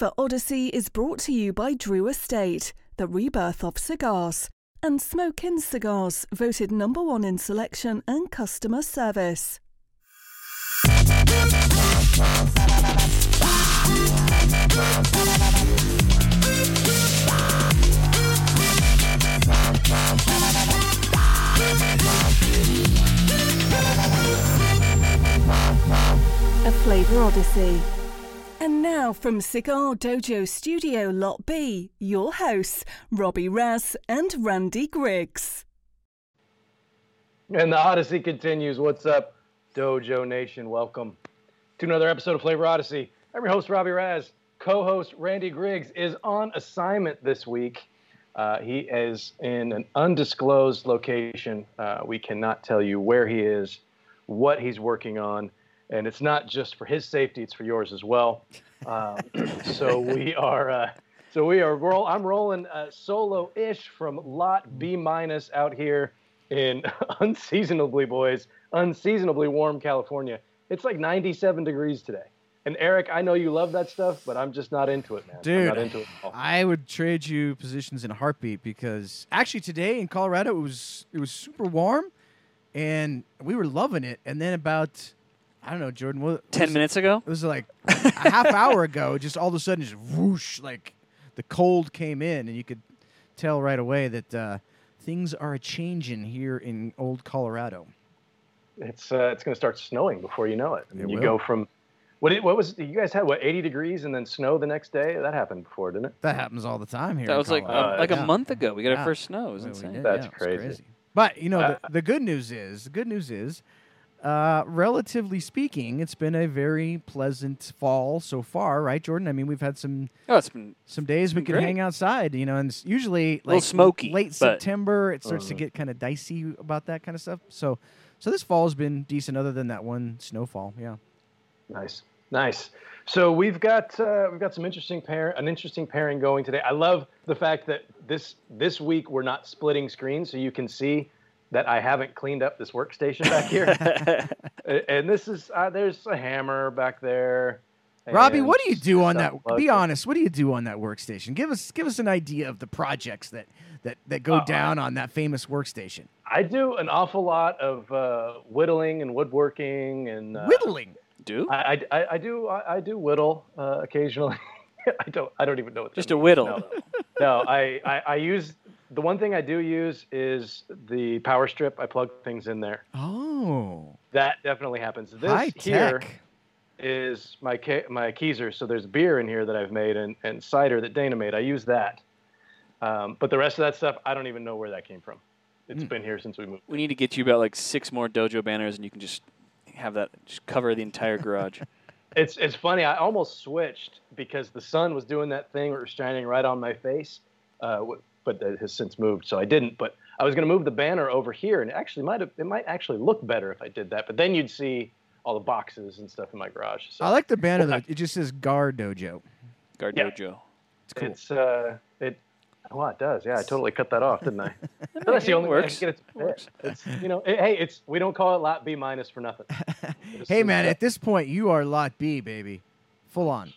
Flavor Odyssey is brought to you by Drew Estate, the rebirth of cigars, and Smoke Inn Cigars, voted number one in selection and customer service. A Flavor Odyssey. And now from Cigar Dojo Studio Lot B, your hosts, Robby Raz and Randy Griggs. And the Odyssey continues. What's up, Dojo Nation? Welcome to another episode of Flavor Odyssey. I'm your host, Robby Raz. Co host Randy Griggs is on assignment this week. Uh, he is in an undisclosed location. Uh, we cannot tell you where he is, what he's working on and it's not just for his safety; it's for yours as well. Um, so we are, uh, so we are. Roll, I'm rolling uh, solo-ish from Lot B minus out here in unseasonably, boys, unseasonably warm California. It's like 97 degrees today. And Eric, I know you love that stuff, but I'm just not into it, man. Dude, I'm not into it I would trade you positions in a heartbeat because actually today in Colorado it was it was super warm, and we were loving it. And then about I don't know, Jordan. What, Ten was, minutes ago? It was like a half hour ago. Just all of a sudden, just whoosh, like the cold came in, and you could tell right away that uh, things are a changing here in old Colorado. It's uh, it's going to start snowing before you know it. I mean, It you will. go from what it, what was you guys had what 80 degrees and then snow the next day. That happened before, didn't it? That happens all the time here. That in was like uh, like Yeah. a month ago. We got Yeah. our first snow. It was Well, insane. did, That's yeah, it crazy. But you know, Uh, the, the good news is, the good news is, uh, relatively speaking, it's been a very pleasant fall so far, right, Jordan? I mean, we've had some Oh, it's been some days we been can great. hang outside, you know, and it's usually little like smoky, late September, it starts to Uh. get kind of dicey about that kind of stuff. So, so this fall has been decent, other than that one snowfall. Yeah. Nice, nice. So we've got uh, we've got some interesting pair an interesting pairing going today. I love the fact that this this week we're not splitting screens, so you can see that I haven't cleaned up this workstation back here. And this is uh, there's a hammer back there. Robby, what do you do on that? stuff Be plugged. honest. What do you do on that workstation? Give us give us an idea of the projects that that that go Uh, down on that famous workstation. I do an awful lot of uh, whittling and woodworking and uh, Whittling. do I, I, I do I, I do whittle uh, occasionally. I don't I don't even know what just a whittle. No, no I, I, I use the one thing I do use is the power strip. I plug things in there. Oh, That definitely happens. This high here tech. is my ca- my keezer. So there's beer in here that I've made and, and cider that Dana made. I use that. Um, but the rest of that stuff, I don't even know where that came from. It's Hmm. been here since we moved. We need to get you about like six more dojo banners, and you can just have that just cover the entire garage. It's it's funny. I almost switched because the sun was doing that thing where it was shining right on my face, uh, w- but it has since moved, so I didn't. But I was going to move the banner over here, and it actually might have it might actually look better if I did that. But then you'd see all the boxes and stuff in my garage. So I like the banner though. It just says Gar Dojo. Guard Yeah. dojo. It's cool. it's uh it. Well, it does. Yeah, I totally cut that off, didn't I? But No, that's the it only way I works. can get it to. Works. It's you know, it- hey, it's we don't call it lot B minus for nothing. Hey man, at this point you are lot B, baby, full on.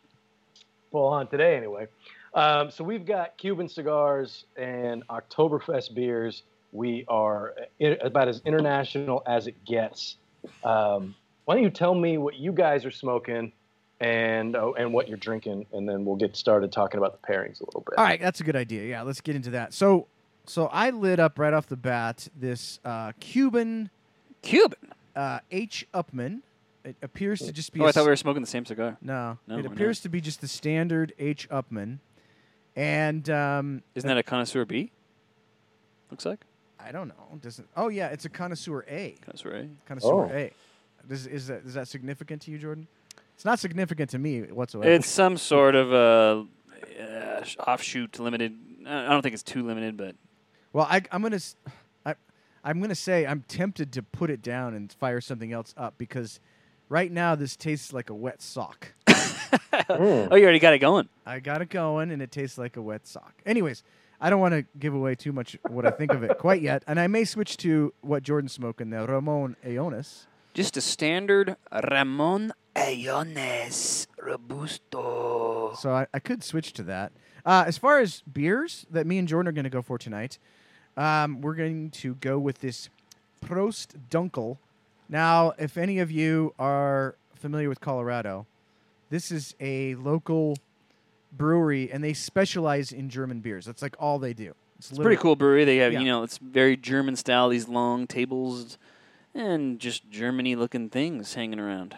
full on today anyway. Um, so we've got Cuban cigars and Oktoberfest beers. We are about as international as it gets. Um, why don't you tell me what you guys are smoking and oh, and what you're drinking, and then we'll get started talking about the pairings a little bit. All right, that's a good idea. Yeah, let's get into that. So, so I lit up right off the bat this uh, Cuban Cuban. uh, H. Upmann. It appears to just be. Oh, a I thought we were smoking the same cigar. No, No, it we're appears to be just the standard H. Upmann, and um, Isn't that a connoisseur B? Looks like I don't know. Doesn't? Oh yeah, it's a connoisseur A. connoisseur A. Connoisseur Oh. A. Does, is that is that significant to you, Jordan? It's not significant to me whatsoever. It's some sort of a uh, offshoot limited. I I don't think it's too limited, but well, I, I'm gonna, s- I, am gonna say I'm tempted to put it down and fire something else up because Right now, this tastes like a wet sock. Mm. Oh, you already got it going. I got it going, and it tastes like a wet sock. Anyways, I don't want to give away too much what I think of it quite yet, and I may switch to what Jordan's smoking, the Ramon Allones. Just a standard Ramon Allones Robusto. So I, I could switch to that. Uh, as far as beers that me and Jordan are going to go for tonight, um, we're going to go with this Prost Dunkel. Now, if any of you are familiar with Colorado, this is a local brewery, and they specialize in German beers. That's like all they do. It's a pretty cool brewery. They have, Yeah. you know, it's very German style, these long tables and just Germany looking things hanging around.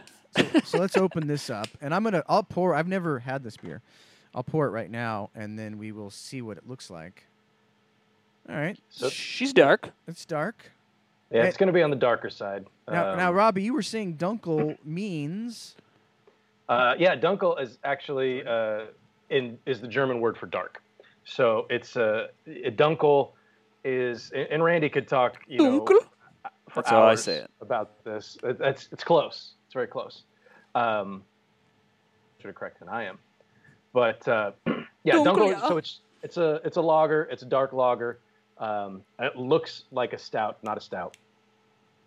so let's open this up, and I'm gonna. I'll pour. I've never had this beer. I'll pour it right now, and then we will see what it looks like. All right, So- She's dark. it's dark. Yeah, it's going to be on the darker side. Now, Um, now, Robby, you were saying Dunkel means Uh, yeah, Dunkel is actually uh, in is the German word for dark. So it's uh, a Dunkel is and Randy could talk you know for That's how I hours say it. about this. It- It's it's close. It's very close. Um, should have correct than I am, but uh, yeah, Dunkel, Dunkel. yeah. So it's it's a it's a lager. It's a dark lager. Um, it looks like a stout, not a stout.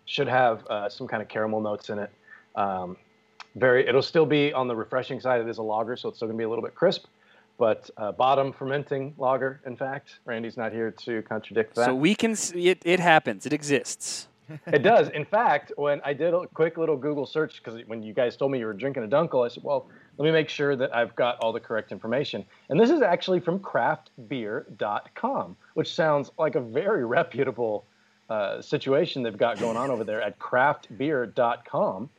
Should have uh, some kind of caramel notes in it. Um, very, it'll still be on the refreshing side. It is a lager, so it's still gonna be a little bit crisp. But uh, bottom fermenting lager, in fact. Randy's not here to contradict that. So we can see it, it happens. It exists. it does. In fact, when I did a quick little Google search, because when you guys told me you were drinking a Dunkel, I said, well, let me make sure that I've got all the correct information. And this is actually from craftbeer.com, which sounds like a very reputable uh, situation they've got going on over there at craftbeer.com.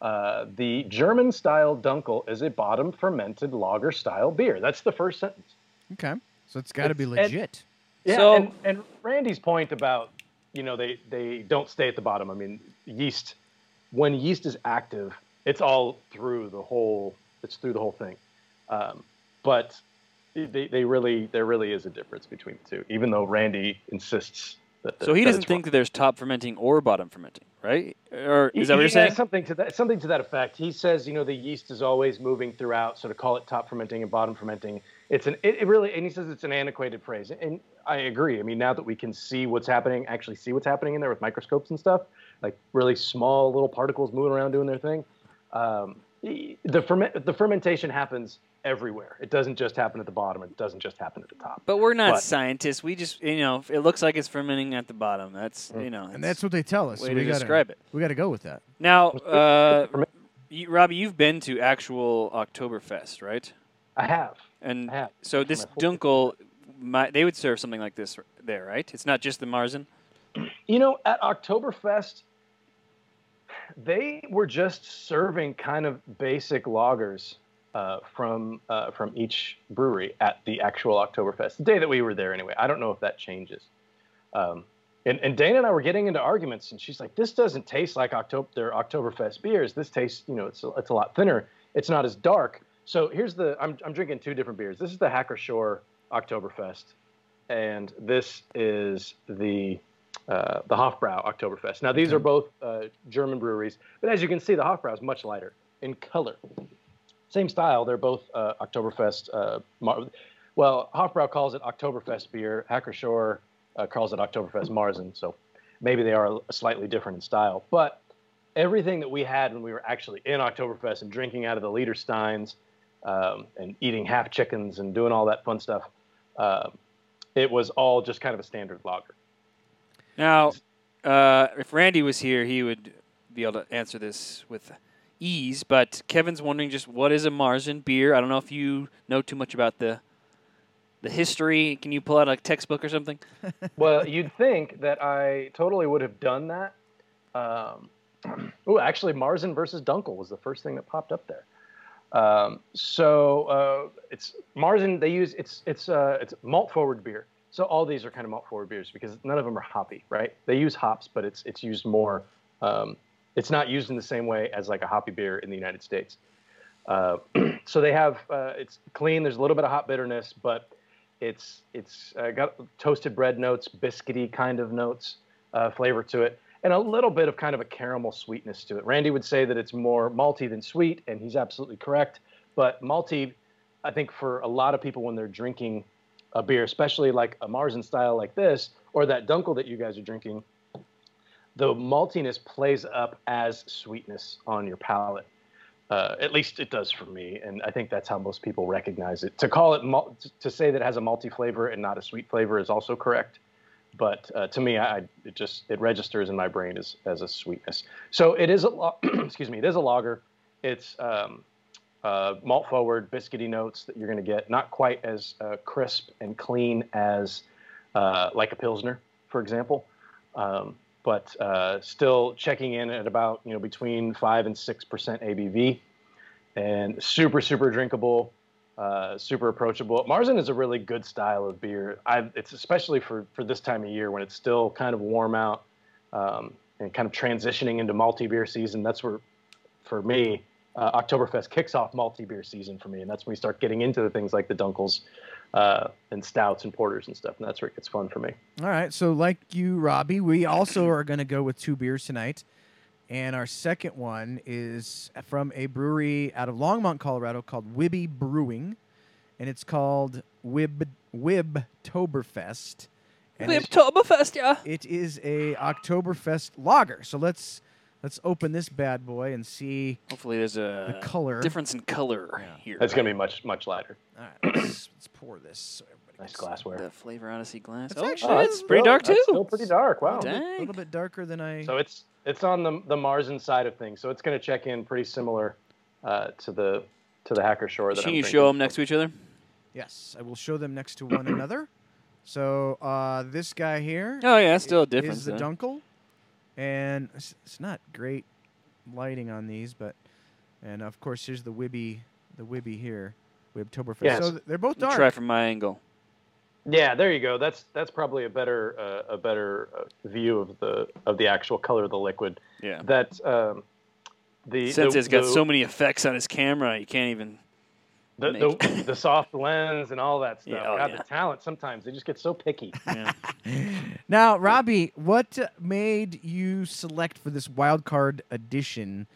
Uh, the German style Dunkel is a bottom fermented lager style beer. That's the first sentence. okay. So it's got to be It's- and- legit. Yeah, So- and, and Randy's point about you know they they don't stay at the bottom. I mean, yeast when yeast is active, it's all through the whole. It's through the whole thing. Um, but they, they really there really is a difference between the two, even though Randy insists that. So he that doesn't think that there's top fermenting or bottom fermenting, right? Or is that what you're saying? Something to that. Something to that effect. He says, you know, the yeast is always moving throughout. So to call it top fermenting and bottom fermenting, it's an. It, it really, and he says it's an antiquated phrase, and I agree. I mean, now that we can see what's happening, actually see what's happening in there with microscopes and stuff, like really small little particles moving around doing their thing. Um, the ferment, the fermentation happens everywhere. It doesn't just happen at the bottom. It doesn't just happen at the top. But we're not But- scientists. We just, you know, it looks like it's fermenting at the bottom. That's, you know, And that's what they tell us. way so to we gotta, describe it. We got to go with that. Now, uh, you, Robby, you've been to actual Oktoberfest, right? I have. And I have. so this Dunkel, my, they would serve something like this there, right? It's not just the Marzen. You know, at Oktoberfest, they were just serving kind of basic lagers uh, from uh, from each brewery at the actual Oktoberfest. The day that we were there, anyway. I don't know if that changes. Um, and, and Dana and I were getting into arguments, and she's like, "This doesn't taste like October their Oktoberfest beers. This tastes, you know, it's a, it's a lot thinner. It's not as dark." So here's the I'm I'm drinking two different beers. This is the Hacker-Pschorr Oktoberfest, and this is the uh, the Hofbrau Oktoberfest. Now, these are both uh, German breweries, but as you can see, the Hofbrau is much lighter in color. Same style. They're both uh, Oktoberfest. Uh, Mar- well, Hofbrau calls it Oktoberfest beer. Hacker-Pschorr uh, calls it Oktoberfest Marzen. So maybe they are slightly different in style. But everything that we had when we were actually in Oktoberfest and drinking out of the liter steins um, and eating half chickens and doing all that fun stuff, um, it was all just kind of a standard lager. Now, uh, if Randy was here, he would be able to answer this with ease. But Kevin's wondering just what is a Marzen beer? I don't know if you know too much about the the history. Can you pull out a textbook or something? well, you'd think that I totally would have done that. Um, oh, actually, Marzen versus Dunkel was the first thing that popped up there. Um, so uh, it's Marzen. They use it's it's uh, it's malt forward beer. So all these are kind of malt forward beers because none of them are hoppy, right? They use hops, but it's it's used more. Um, it's not used in the same way as like a hoppy beer in the United States. Uh, so they have uh, it's clean. There's a little bit of hop bitterness, but it's it's uh, got toasted bread notes, biscuity kind of notes, uh, flavor to it, and a little bit of kind of a caramel sweetness to it. Randy would say that it's more malty than sweet, and he's absolutely correct. But malty, I think for a lot of people when they're drinking a beer, especially like a Marzen style like this, or that Dunkel that you guys are drinking, the maltiness plays up as sweetness on your palate. Uh, at least it does for me, and I think that's how most people recognize it. To call it mal- to say that it has a malty flavor and not a sweet flavor is also correct, but uh, to me, I, it just it registers in my brain as as a sweetness. So it is a lo- excuse me, it is a lager. It's um, uh, malt forward, biscuity notes that you're going to get, not quite as uh, crisp and clean as uh, like a pilsner, for example. Um, but uh, still checking in at about you know between five and six percent ABV, and super super drinkable, uh, super approachable. Marzen is a really good style of beer. I, it's especially for for this time of year when it's still kind of warm out um, and kind of transitioning into malty beer season. That's where, for me, uh, Oktoberfest kicks off malty beer season for me, and that's when we start getting into the things like the Dunkels uh, and stouts and porters and stuff, and that's where it gets fun for me. All right. So, like you, Robby, we also are going to go with two beers tonight. And our second one is from a brewery out of Longmont, Colorado called Wibby Brewing. And it's called Wib Wibtoberfest. And it- Oktoberfest, yeah. it is a Oktoberfest lager. So let's let's open this bad boy and see Hopefully, there's a the color. difference in color Yeah. here. That's going to be much much lighter. All right, let's, let's pour this. So everybody Nice glassware. The Flavor Odyssey glass. It's oh, actually- shit, it's pretty dark too. That's still pretty dark. Wow. Dang. A little bit darker than I. So it's it's on the the Marzen side of things, so it's going to check in pretty similar uh, to the to the Hacker-Pschorr. That Can I'm you show them next to each other? yes, I will show them next to one another. So uh, this guy here Oh yeah, still a is difference. the then. Dunkel, and it's, it's not great lighting on these, but and of course here's the Wibby, the Wibby here, Wibtoberfest. Yes. So they're both dark. Try from my angle. Yeah, there you go. That's that's probably a better uh, a better uh, view of the of the actual color of the liquid. Yeah. That um, the Since the, it's got the, so many effects on his camera, you can't even. The, the, the soft lens and all that stuff. Yeah, oh, God, yeah. the talent sometimes they just get so picky. Yeah. Now, Robby, what made you select for this wild card edition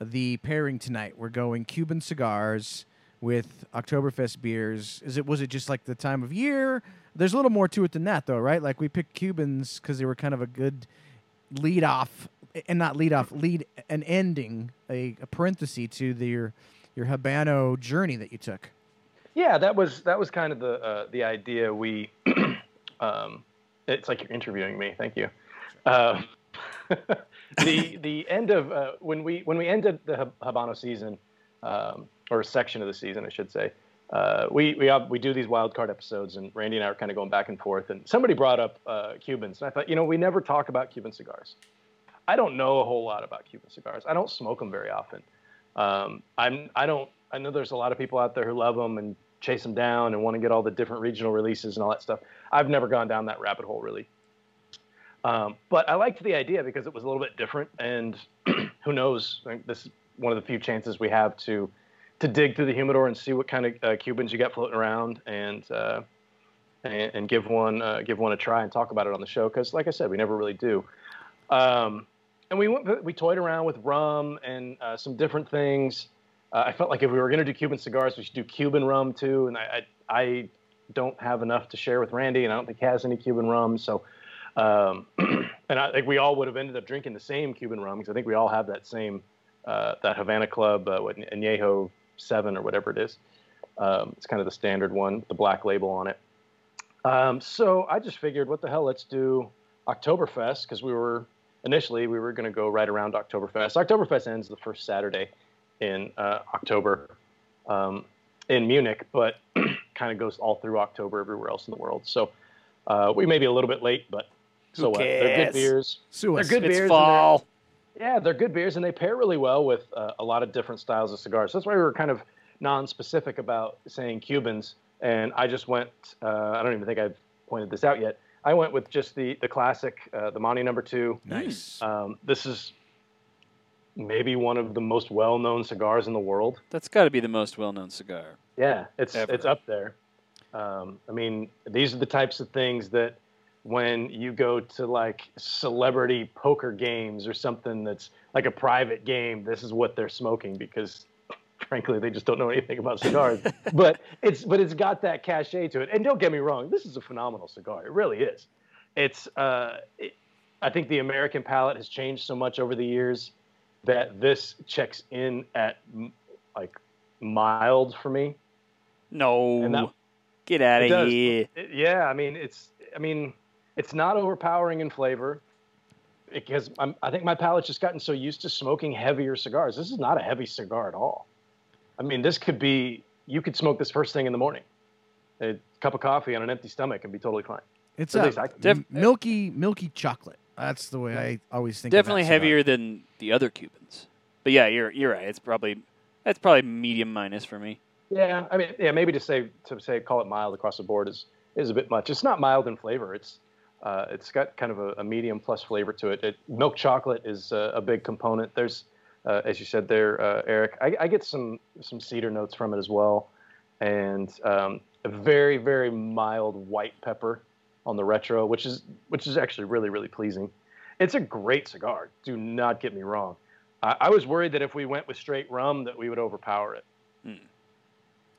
the pairing tonight? We're going Cuban cigars with Oktoberfest beers. Is it was it just like the time of year? There's a little more to it than that, though, right? Like we picked Cubans because they were kind of a good lead off, and not lead off, lead an ending, a, a parenthesis to the, your Habano journey that you took. Yeah, that was that was kind of the uh, the idea. We, um, it's like you're interviewing me. Thank you. Um, the the end of uh, when we when we ended the Habano season, um, or a section of the season, I should say. Uh, we we uh, we do these wild card episodes, and Randy and I are kind of going back and forth. And somebody brought up uh, Cubans, and I thought, you know, we never talk about Cuban cigars. I don't know a whole lot about Cuban cigars. I don't smoke them very often. Um, I'm I don't I know there's a lot of people out there who love them and chase them down and want to get all the different regional releases and all that stuff. I've never gone down that rabbit hole really. Um, but I liked the idea because it was a little bit different, and who knows? This is one of the few chances we have to to dig through the humidor and see what kind of uh, Cubans you got floating around, and uh, and, and give one uh, give one a try and talk about it on the show. Because, like I said, we never really do. Um, and we went, we toyed around with rum and uh, some different things. Uh, I felt like if we were going to do Cuban cigars, we should do Cuban rum too. And I, I, I don't have enough to share with Randy, and I don't think he has any Cuban rum. So, um, and I think we all would have ended up drinking the same Cuban rum because I think we all have that same uh, that Havana Club, uh, what Añejo Seven or whatever it is. Um, it's kind of the standard one, with the black label on it. Um, so I just figured, what the hell? Let's do Oktoberfest because we were initially we were going to go right around Oktoberfest. Oktoberfest ends the first Saturday in uh, October um, in Munich, but kind of goes all through October everywhere else in the world. So uh, we may be a little bit late, but so what? They're good beers. Sue They're good It's beers. and fall. they're- Yeah, they're good beers, and they pair really well with uh, a lot of different styles of cigars. So that's why we were kind of non-specific about saying Cubans, and I just went. Uh, I don't even think I've pointed this out yet. I went with just the the classic, uh, the Monty Number Two. Nice. Um, this is maybe one of the most well-known cigars in the world. That's got to be the most well-known cigar. Yeah, it's Ever. it's up there. Um, I mean, these are the types of things that when you go to like celebrity poker games or something that's like a private game. This is what they're smoking because frankly they just don't know anything about cigars. but it's but it's got that cachet to it. And don't get me wrong, this is a phenomenal cigar. It really is. It's uh, it, I think the American palate has changed so much over the years that this checks in at like mild for me. No, that- get out of here. It- yeah, I mean it's I mean it's not overpowering in flavor because I'm, I think my palate's just gotten so used to smoking heavier cigars. This is not a heavy cigar at all. I mean, this could be you could smoke this first thing in the morning. A cup of coffee on an empty stomach and be totally fine. It's At a least Def- m- milky, milky chocolate. That's the way I always think. Definitely of that cigar. heavier than the other Cubans. But yeah, you're you're right. It's probably that's probably medium minus for me. Yeah, I mean, yeah, maybe to say to say call it mild across the board is is a bit much. It's not mild in flavor. It's uh, it's got kind of a, a medium plus flavor to it. it milk chocolate is a, a big component. There's, uh, as you said there, uh, Eric, I, I get some some cedar notes from it as well, and um, a very very mild white pepper on the retro, which is which is actually really really pleasing. It's a great cigar. Do not get me wrong. I, I was worried that if we went with straight rum, that we would overpower it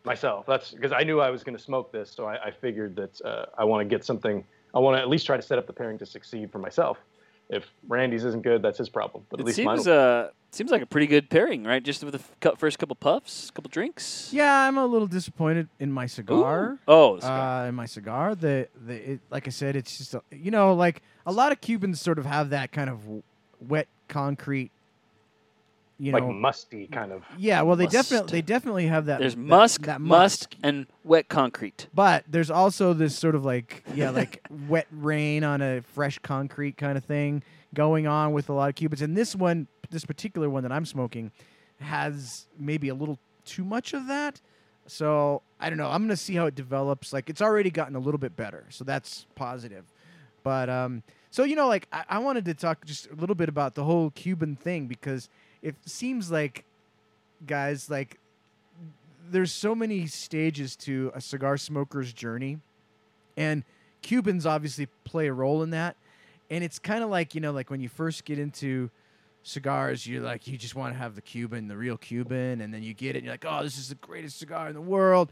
myself. That's because I knew I was going to smoke this, so I, I figured that uh, I want to get something. I want to at least try to set up the pairing to succeed for myself. If Randy's isn't good, that's his problem. But at It least seems will- uh seems like a pretty good pairing, right? Just with the first couple puffs, couple drinks. Yeah, I'm a little disappointed in my cigar. Ooh. Oh, the cigar. uh, in my cigar. The the it, like I said, it's just a, you know like a lot of Cubans sort of have that kind of wet concrete. You like know, musty kind of. yeah. Well, they Must. definitely they definitely have that. There's that- musk, that must, and wet concrete. But there's also this sort of like yeah, like wet rain on a fresh concrete kind of thing going on with a lot of Cubans. And this one, this particular one that I'm smoking, has maybe a little too much of that. So I don't know. I'm gonna see how it develops. Like it's already gotten a little bit better, so that's positive. But um, so you know, like I, I wanted to talk just a little bit about the whole Cuban thing because it seems like guys like there's so many stages to a cigar smoker's journey and cubans obviously play a role in that and it's kind of like you know like when you first get into cigars you're like you just want to have the cuban the real cuban and then you get it and you're like oh this is the greatest cigar in the world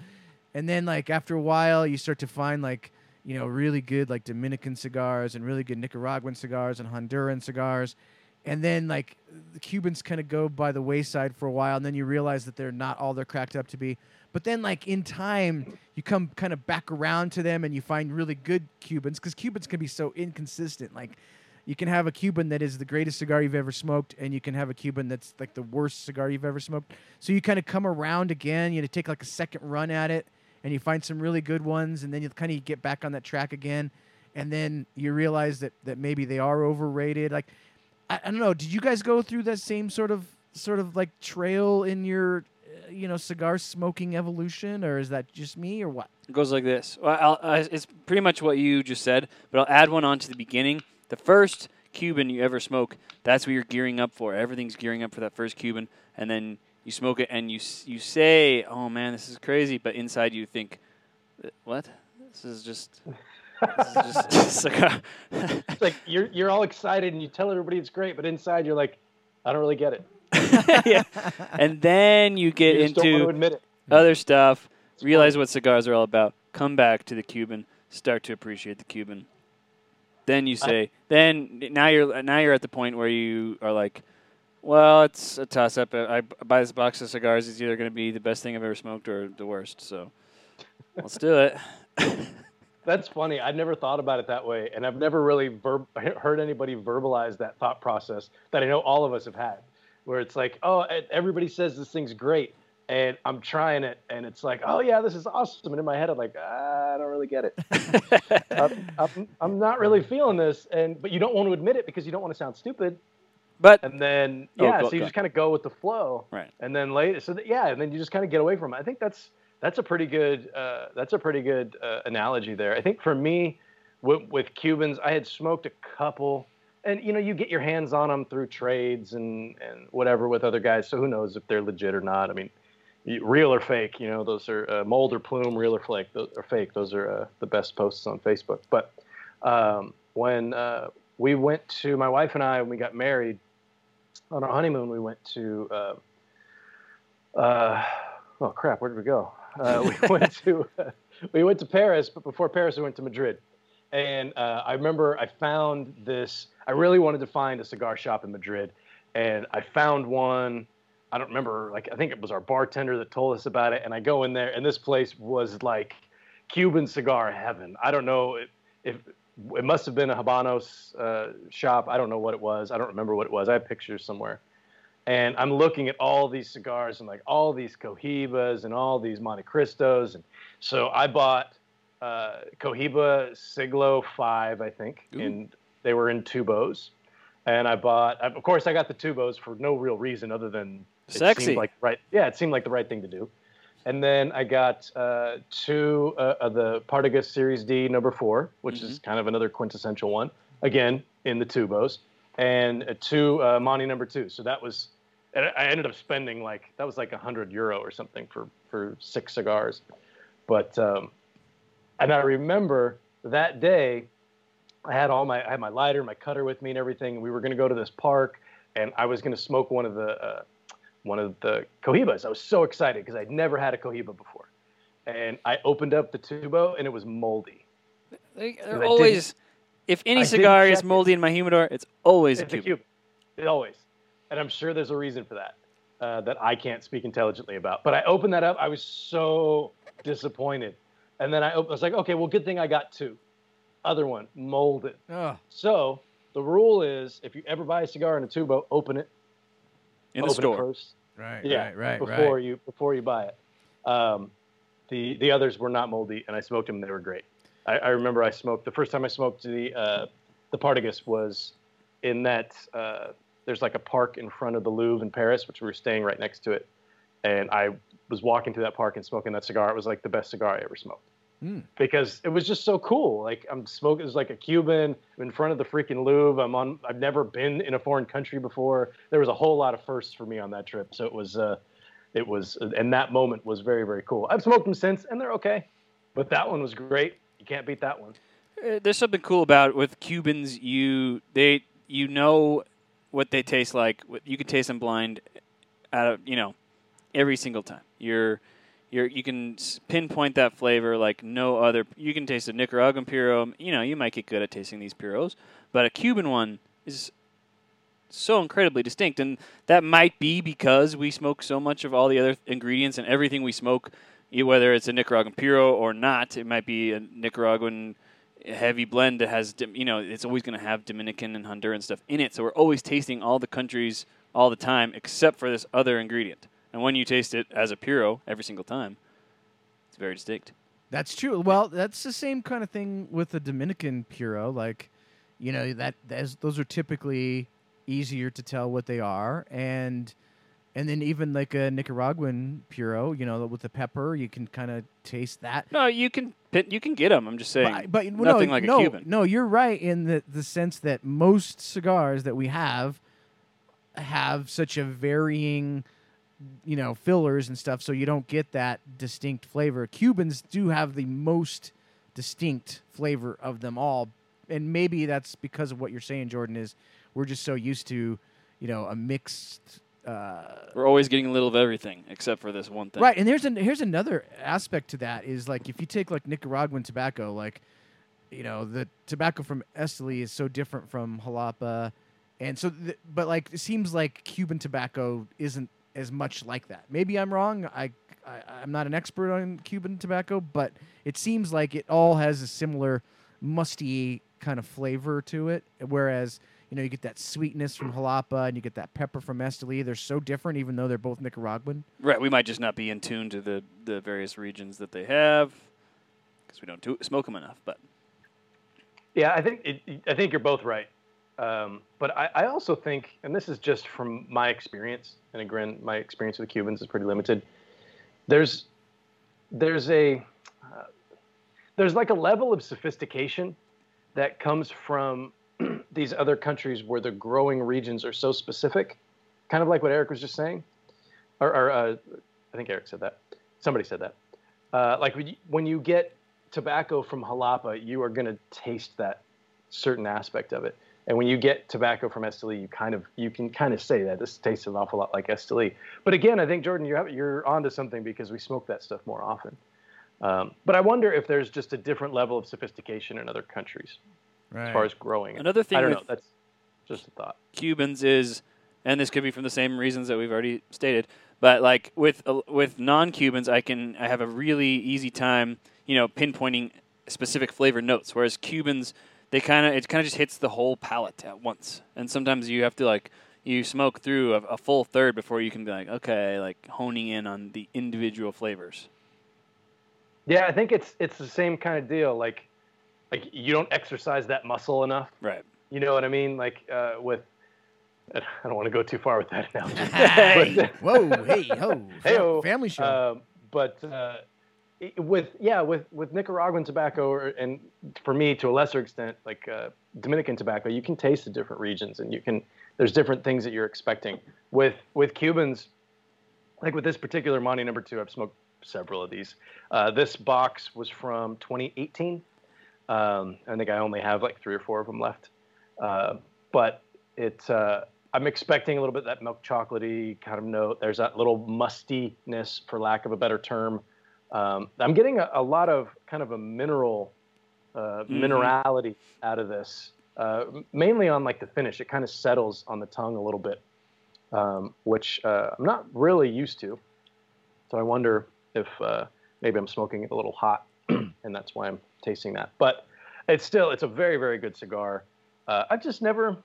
and then like after a while you start to find like you know really good like dominican cigars and really good nicaraguan cigars and honduran cigars and then like the Cubans kind of go by the wayside for a while, and then you realize that they're not all they're cracked up to be. But then, like in time, you come kind of back around to them, and you find really good Cubans because Cubans can be so inconsistent. Like you can have a Cuban that is the greatest cigar you've ever smoked, and you can have a Cuban that's like the worst cigar you've ever smoked. So you kind of come around again. You take like a second run at it, and you find some really good ones, and then you kind of get back on that track again, and then you realize that that maybe they are overrated. Like I, I don't know. Did you guys go through that same sort of sort of like trail in your uh, you know cigar smoking evolution, or is that just me, or what? It goes like this. Well, it's pretty much what you just said, but I'll add one on to the beginning. The first Cuban you ever smoke, that's what you're gearing up for. Everything's gearing up for that first Cuban, and then you smoke it, and you you say, "Oh man, this is crazy," but inside you think, "Uh, "What? This is just." Just. It's like you're you're all excited and you tell everybody it's great, but inside you're like, I don't really get it. yeah. And then you get you just don't want into other stuff, It's realize fun. what cigars are all about, come back to the Cuban, start to appreciate the Cuban. Then you I- say, then now you're now you're at the point where you are like, well, it's a toss up. I I buy this box of cigars. It's either going to be the best thing I've ever smoked or the worst. So let's do it. That's funny. I've never thought about it that way, and I've never really verb- heard anybody verbalize that thought process that I know all of us have had, where it's like, oh, everybody says this thing's great, and I'm trying it, and it's like, oh yeah, this is awesome, and in my head I'm like, ah, I don't really get it. I'm, I'm, I'm not really feeling this, and but you don't want to admit it because you don't want to sound stupid, but and then Oh, yeah, go- so you go. just kind of go with the flow, Right. And then later, so that, yeah, and then you just kind of get away from it. I think that's that's a pretty good uh, that's a pretty good uh, analogy there. I think for me, with, with Cubans, I had smoked a couple, and you know, you get your hands on them through trades and and whatever with other guys. So who knows if they're legit or not? I mean, real or fake? You know, those are uh, mold or plume, real or flake, those are fake. Those are the best posts on Facebook. But Um, when uh, we went to my wife and I when we got married on our honeymoon, we went to uh, uh, oh crap, where did we go? Uh, we went to we went to Paris, but before Paris, we went to Madrid. And uh, I remember I found this. I really wanted to find a cigar shop in Madrid, and I found one. I don't remember. Like I think it was our bartender that told us about it. And I go in there, and this place was like Cuban cigar heaven. I don't know if, if it must have been a Habanos uh, shop. I don't know what it was. I don't remember what it was. I have pictures somewhere. And I'm looking at all these cigars and like all these Cohibas and all these Montecristos. And so I bought uh, Cohiba Siglo 5, I think, Ooh. and they were in tubos. And I bought, of course, I got the tubos for no real reason other than it Sexy. seemed like right. Yeah, it seemed like the right thing to do. And then I got uh, two uh, of the Partagas Serie D number four, which is kind of another quintessential one. Again, in the tubos, and two uh, Monty number two. So that was, and I ended up spending like that was like a hundred euro or something for for six cigars. But um, and I remember that day, I had all my I had my lighter, my cutter with me, and everything. And we were going to go to this park, and I was going to smoke one of the uh, one of the cohibas. I was so excited because I'd never had a cohiba before, and I opened up the tubo, and it was moldy. They, they're always. If any I cigar is check it. moldy in my humidor, it's always a It's a Cuban. Cuban. It always. And I'm sure there's a reason for that uh, that I can't speak intelligently about. But I opened that up. I was so disappointed. And then I, op- I was like, okay, well, good thing I got two. Other one, molded. Ugh. So the rule is if you ever buy a cigar in a tubo, open it. in the store. It first. Right, Yeah, right, right, before right. you before you buy it. Um, the the others were not moldy, and I smoked them. and They were great. I, I remember I smoked the first time I smoked the uh, the Partagas was in that uh, there's like a park in front of the Louvre in Paris, which we were staying right next to it, and I was walking through that park and smoking that cigar. It was like the best cigar I ever smoked. Mm. Because it was just so cool. Like I'm smoking, it was like a Cuban I'm in front of the freaking Louvre. I'm on. I've never been in a foreign country before. There was a whole lot of firsts for me on that trip. So it was, uh, it was, and that moment was very, very cool. I've smoked them since, and they're okay, but that one was great. You can't beat that one. Uh, There's something cool about with Cubans. You they you know what they taste like. You can taste them blind, out of you know, every single time. You're you're you can pinpoint that flavor like no other. You can taste a Nicaraguan puro. You know, you might get good at tasting these puros, but a Cuban one is so incredibly distinct, and that might be because we smoke so much of all the other ingredients and everything we smoke, whether it's a Nicaraguan puro or not. It might be a Nicaraguan heavy blend that has, you know, it's always going to have Dominican and Honduran stuff in it. So we're always tasting all the countries all the time, except for this other ingredient. And when you taste it as a puro every single time, it's very distinct. That's true. Well, that's the same kind of thing with the Dominican puro. Like, you know, that those are typically easier to tell what they are, and and then even like a Nicaraguan puro, you know, with the pepper, you can kind of taste that. No, you can you can get them. I'm just saying, But, but nothing no, like no, a Cuban. No, you're right in the the sense that most cigars that we have have such a varying you know fillers and stuff so you don't get that distinct flavor cubans do have the most distinct flavor of them all and maybe that's because of what you're saying jordan is we're just so used to you know a mixed uh, We're always getting a little of everything except for this one thing. Right, and there's an here's another aspect to that is like if you take like Nicaraguan tobacco, like you know the tobacco from Esteli is so different from Jalapa, and so th- but like it seems like Cuban tobacco isn't as much like that. Maybe I'm wrong. I, I I'm not an expert on Cuban tobacco, but it seems like it all has a similar musty kind of flavor to it, whereas. You know, you get that sweetness from Jalapa and you get that pepper from Esteli. They're so different, even though they're both Nicaraguan. Right. We might just not be in tune to the, the various regions that they have because we don't do, smoke them enough. But Yeah, I think it, I think you're both right. Um, but I, I also think, and this is just from my experience, and again, my experience with the Cubans is pretty limited. There's there's a uh, there's like a level of sophistication that comes from these other countries where the growing regions are so specific, kind of like what Eric was just saying, or, or uh, I think Eric said that. Somebody said that. Uh, like when you, you get tobacco from Jalapa, you are going to taste that certain aspect of it. And when you get tobacco from Esteli, you kind of you can kind of say that this tastes an awful lot like Esteli. But again, I think Jordan, you're you're onto something because we smoke that stuff more often. Um, but I wonder if there's just a different level of sophistication in other countries Right. as far as growing. Another thing I don't know. That's just a thought. Cubans is, and this could be from the same reasons that we've already stated. But like with uh, with non-Cubans, I can I have a really easy time, you know, pinpointing specific flavor notes. Whereas Cubans, they kind of it kind of just hits the whole palate at once, and sometimes you have to like you smoke through a, a full third before you can be like, okay, like honing in on the individual flavors. Yeah, I think it's it's the same kind of deal. Like like you don't exercise that muscle enough. Right. You know what I mean? Like uh, with I don't want to go too far with that analogy. Hey, But- whoa, hey, ho, Heyo. family show. Um, but uh, with yeah, with with Nicaraguan tobacco, or, and for me to a lesser extent, like uh, Dominican tobacco, you can taste the different regions, and you can there's different things that you're expecting. With with Cubans, like with this particular Monty Number Two, I've smoked several of these. Uh, this box was from 2018. Um, I think I only have like three or four of them left, uh, but it's. Uh, I'm expecting a little bit of that milk chocolatey kind of note. There's that little mustiness, for lack of a better term. Um, I'm getting a, a lot of kind of a mineral, uh, minerality out of this, uh, mainly on like the finish. It kind of settles on the tongue a little bit, um, which uh, I'm not really used to. So I wonder if uh, maybe I'm smoking it a little hot, and that's why I'm tasting that. But it's still it's a very very good cigar. Uh, I've just never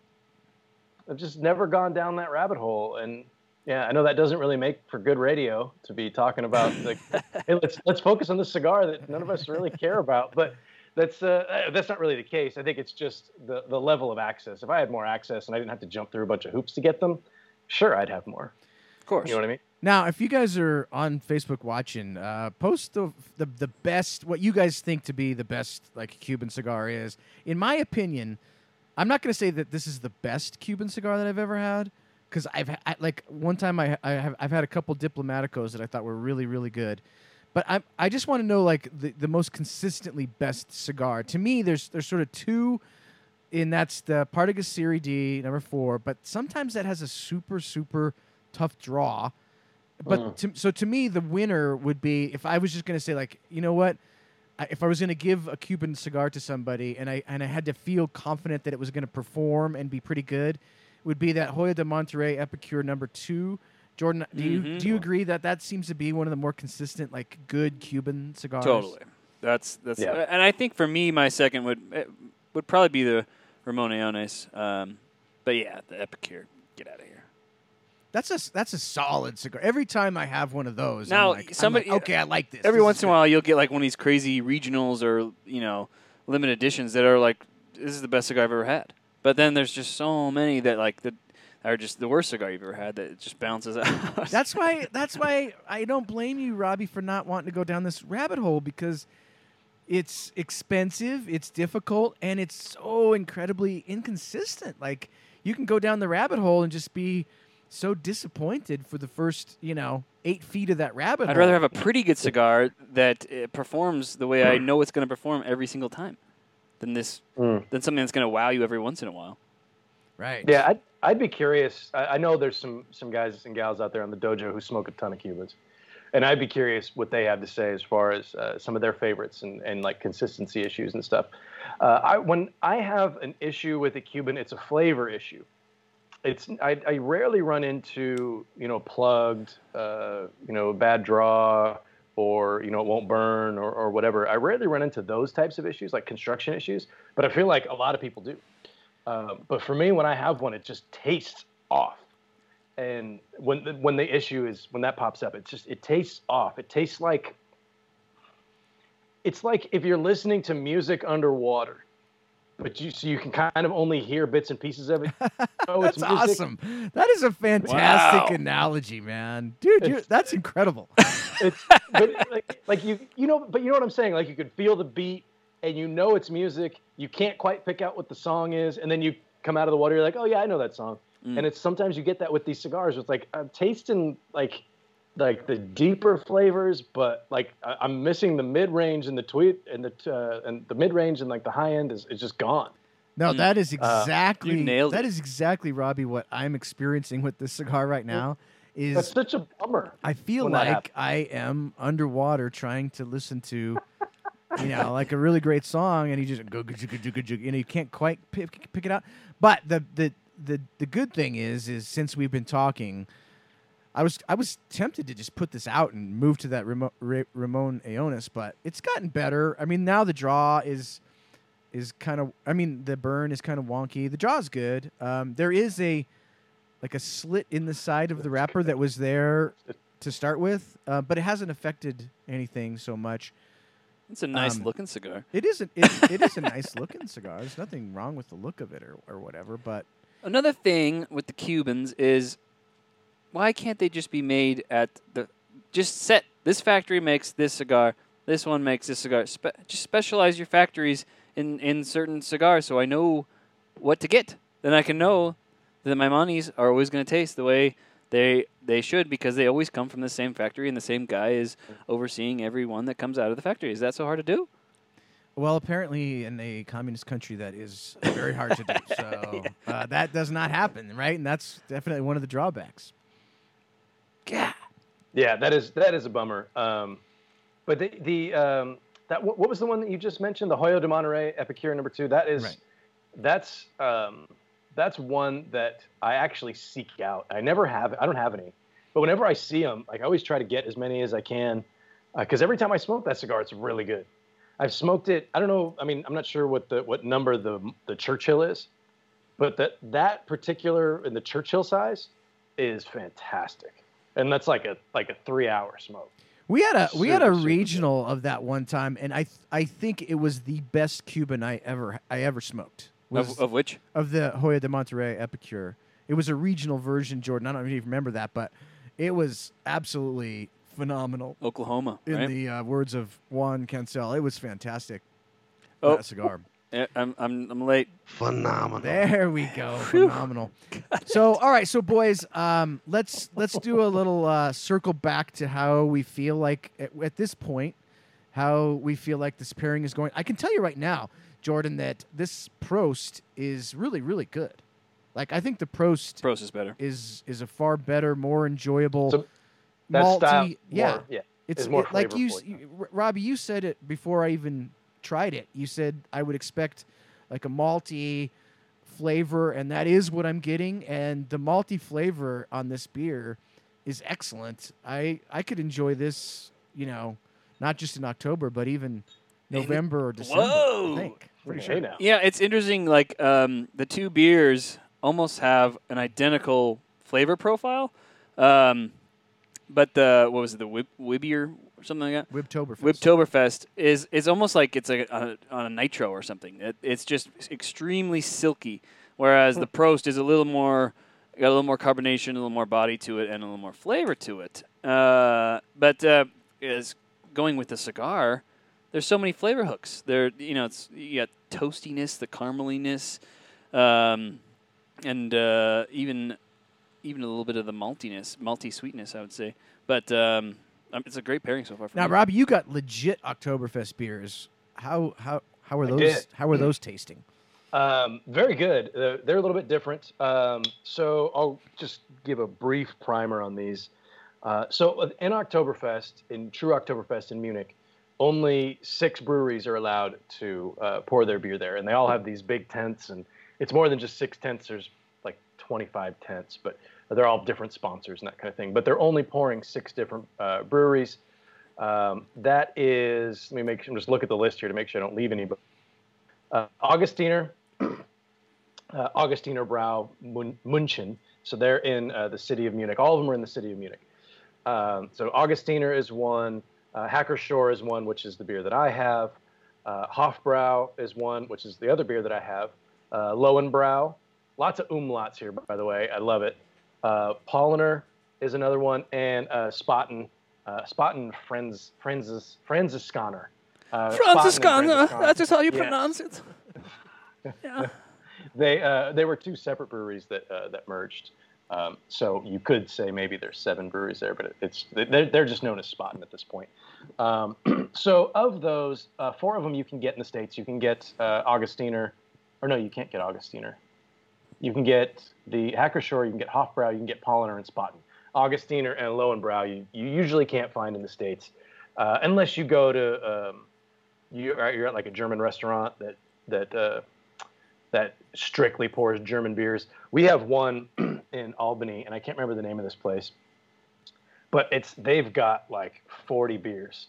I've just never gone down that rabbit hole. And yeah, I know that doesn't really make for good radio to be talking about like, hey, let's let's focus on the cigar that none of us really care about. But that's uh, that's not really the case. I think it's just the the level of access. If I had more access and I didn't have to jump through a bunch of hoops to get them, sure, I'd have more. Of course. You know what I mean? Now, if you guys are on Facebook watching, uh, post the, the the best what you guys think to be the best like Cuban cigar is. In my opinion, I'm not going to say that this is the best Cuban cigar that I've ever had because I've I, like one time I I have I've had a couple Diplomaticos that I thought were really really good, but I I just want to know like the, the most consistently best cigar. To me, there's there's sort of two. And that's the Partagas Serie D number four, but sometimes that has a super super tough draw. But to, so to me, the winner would be if I was just going to say like, you know what, I, if I was going to give a Cuban cigar to somebody and I and I had to feel confident that it was going to perform and be pretty good, would be that Hoyo de Monterrey Epicure number two. Jordan, do you Mhm. do you agree that that seems to be one of the more consistent, like good Cuban cigars? Totally. That's that's Yeah. and I think for me my second would eh, would probably be the Ramon Allones. Um, but yeah, the Epicure. Get out of here. That's a that's a solid cigar. Every time I have one of those, Now, I'm like, I'm somebody- like, okay, I like this. Every This once in a while you'll get like one of these crazy regionals or you know limited editions that are like this is the best cigar I've ever had. But then there's just so many that like that are just the worst cigar you've ever had that just bounces out. That's why. That's why I don't blame you, Robby, for not wanting to go down this rabbit hole because it's expensive, it's difficult, and it's so incredibly inconsistent. Like you can go down the rabbit hole and just be so disappointed for the first, you know, eight feet of that rabbit I'd hole. rather have a pretty good cigar that uh, performs the way I know it's going to perform every single time than this Mm. than something that's going to wow you every once in a while. right. Yeah, I'd, I'd be curious. I, I know there's some some guys and gals out there on the dojo who smoke a ton of Cubans, and I'd be curious what they have to say as far as uh, some of their favorites and, and like consistency issues and stuff. Uh, I when I have an issue with a Cuban, it's a flavor issue. It's I, I rarely run into you know plugged, uh, you know bad draw, or you know it won't burn or, or whatever. I rarely run into those types of issues like construction issues, but I feel like a lot of people do. Uh, but for me, when I have one, it just tastes off. And when the, when the issue is when that pops up, it just it tastes off. It tastes like it's like if you're listening to music underwater, but you so you can kind of only hear bits and pieces of it. Oh, That's it's awesome. That is a fantastic Wow. analogy, man. Dude, you It's- that's incredible. It's but like, like you you know but you know what I'm saying. Like you could feel the beat and you know it's music. You can't quite pick out what the song is, and then you come out of the water. You're like, oh yeah, I know that song. Mm. And it's sometimes you get that with these cigars. It's like I'm tasting like like the deeper flavors, but like I- I'm missing the mid range and the tweet and the uh, and the mid range and like the high end is, is just gone. No, Mm. that is Uh, exactly nailed that it. is exactly Robby what I'm experiencing with this cigar right now. Is That's Is such a bummer. I feel like I am underwater trying to listen to, you know, like a really great song, and you just go, go, go, go, go, go, you know, you can't quite pick, pick it out. But the, the the the good thing is, is since we've been talking, I was I was tempted to just put this out and move to that Ramo, Ramon Allones, but it's gotten better. I mean, now the draw is is kind of. I mean, the burn is kind of wonky. The draw is good. Um, there is a like a slit in the side of the wrapper that was there to start with, uh, but it hasn't affected anything so much. It's a nice Um, looking cigar. It isn't. It, it is a nice looking cigar. There's nothing wrong with the look of it or, or whatever. But Another thing with the Cubans is why can't they just be made at the just set this factory makes this cigar, this one makes this cigar. Spe- just specialize your factories in in certain cigars so I know what to get. Then I can know that my Montys are always going to taste the way they they should because they always come from the same factory and the same guy is overseeing every one that comes out of the factory. Is that so hard to do? well, apparently in a communist country that is very hard to do. So uh, that does not happen, right? And that's definitely one of the drawbacks. Yeah. Yeah, that is that is a bummer. Um, but the the um, that what, what was the one that you just mentioned? The Hoyo de Monterrey Epicure number two. That is Right. that's um, that's one that I actually seek out. I never have. I don't have any, but whenever I see them, like I always try to get as many as I can, because every time I smoke that cigar, it's really good. I've smoked it. I don't know. I mean, I'm not sure what the what number the the Churchill is, but that that particular in the Churchill size is fantastic, and that's like a like a three hour smoke. We had a we had a Super, super good. regional of that one time, and I th- I think it was the best Cuban I ever I ever smoked. Of, of which? of the Hoyo de Monterrey Epicure. It was a regional version, Jordan. I don't even remember that, but it was absolutely phenomenal. Oklahoma, In right? the uh, words of Juan Cancel, it was fantastic. Oh. That cigar. Eh, I'm, I'm, I'm late. Phenomenal. There we go. Phenomenal. So, all right, so boys, um, let's let's do a little uh, circle back to how we feel like at, at this point, how we feel like this pairing is going. I can tell you right now, Jordan, that this Prost is really really good. Like I think the Prost Pros is better. is is a far better, more enjoyable, So That malty. style, yeah, more, yeah, it's is more it- like you, you- Robby. You said it before I even tried it. You said I would expect like a malty flavor, and that is what I'm getting. And the malty flavor on this beer is excellent. I I could enjoy this, you know, not just in October, but even November or December. Whoa! I think. Pretty sure. now. Yeah, it's interesting. Like um, the two beers almost have an identical flavor profile, um, but the what was it, the Wib- Wibier or something like that? Wibtoberfest. Wibtoberfest is is almost like it's a, on, a, on a nitro or something. It, it's just extremely silky, whereas the Prost is a little more got a little more carbonation, a little more body to it, and a little more flavor to it. Uh, but uh, is going with the cigar. There's so many flavor hooks. There, you know, it's you got toastiness, the carameliness, um, and uh, even even a little bit of the maltiness, malty sweetness, I would say. But um, um, it's a great pairing so far. For Now, me. Robby, you got legit Oktoberfest beers. How how how are I those? did. How are those tasting? Um, very good. Uh, they're a little bit different. Um, so I'll just give a brief primer on these. Uh, so in Oktoberfest, in true Oktoberfest in Munich, only six breweries are allowed to uh, pour their beer there, and they all have these big tents, and it's more than just six tents. There's like 25 tents, but they're all different sponsors and that kind of thing. But they're only pouring six different uh, breweries. Um, that is, let me make sure, just look at the list here to make sure I don't leave any. Uh, Augustiner, uh, Augustiner Brau Munchen. So they're in uh, the city of Munich. All of them are in the city of Munich. Um, so Augustiner is one. Uh, Hacker-Pschorr is one, which is the beer that I have. Uh, Hofbrau is one, which is the other beer that I have. Uh, Lowenbrau. Lots of umlauts here, by the way. I love it. Uh, Paulaner is another one, and uh, Spaten, uh, Spaten Friends, Friends, Franziskaner. Uh, and Franziskaner. how you Yes. pronounce it. Yeah. they uh, they were two separate breweries that uh, that merged. Um, so you could say maybe there's seven breweries there, but it, it's they're, they're just known as Spaten at this point. Um, so of those, uh, four of them you can get in the states. You can get uh, Augustiner or no, you can't get Augustiner. You can get the Hacker-Pschorr, you can get Hofbrau, you can get Paulaner and Spaten. Augustiner and Lowenbrau, you, you usually can't find in the states, uh, unless you go to um, you are, you're at like a German restaurant that that uh, that strictly pours German beers. We have one in Albany, and I can't remember the name of this place, but it's they've got like 40 beers,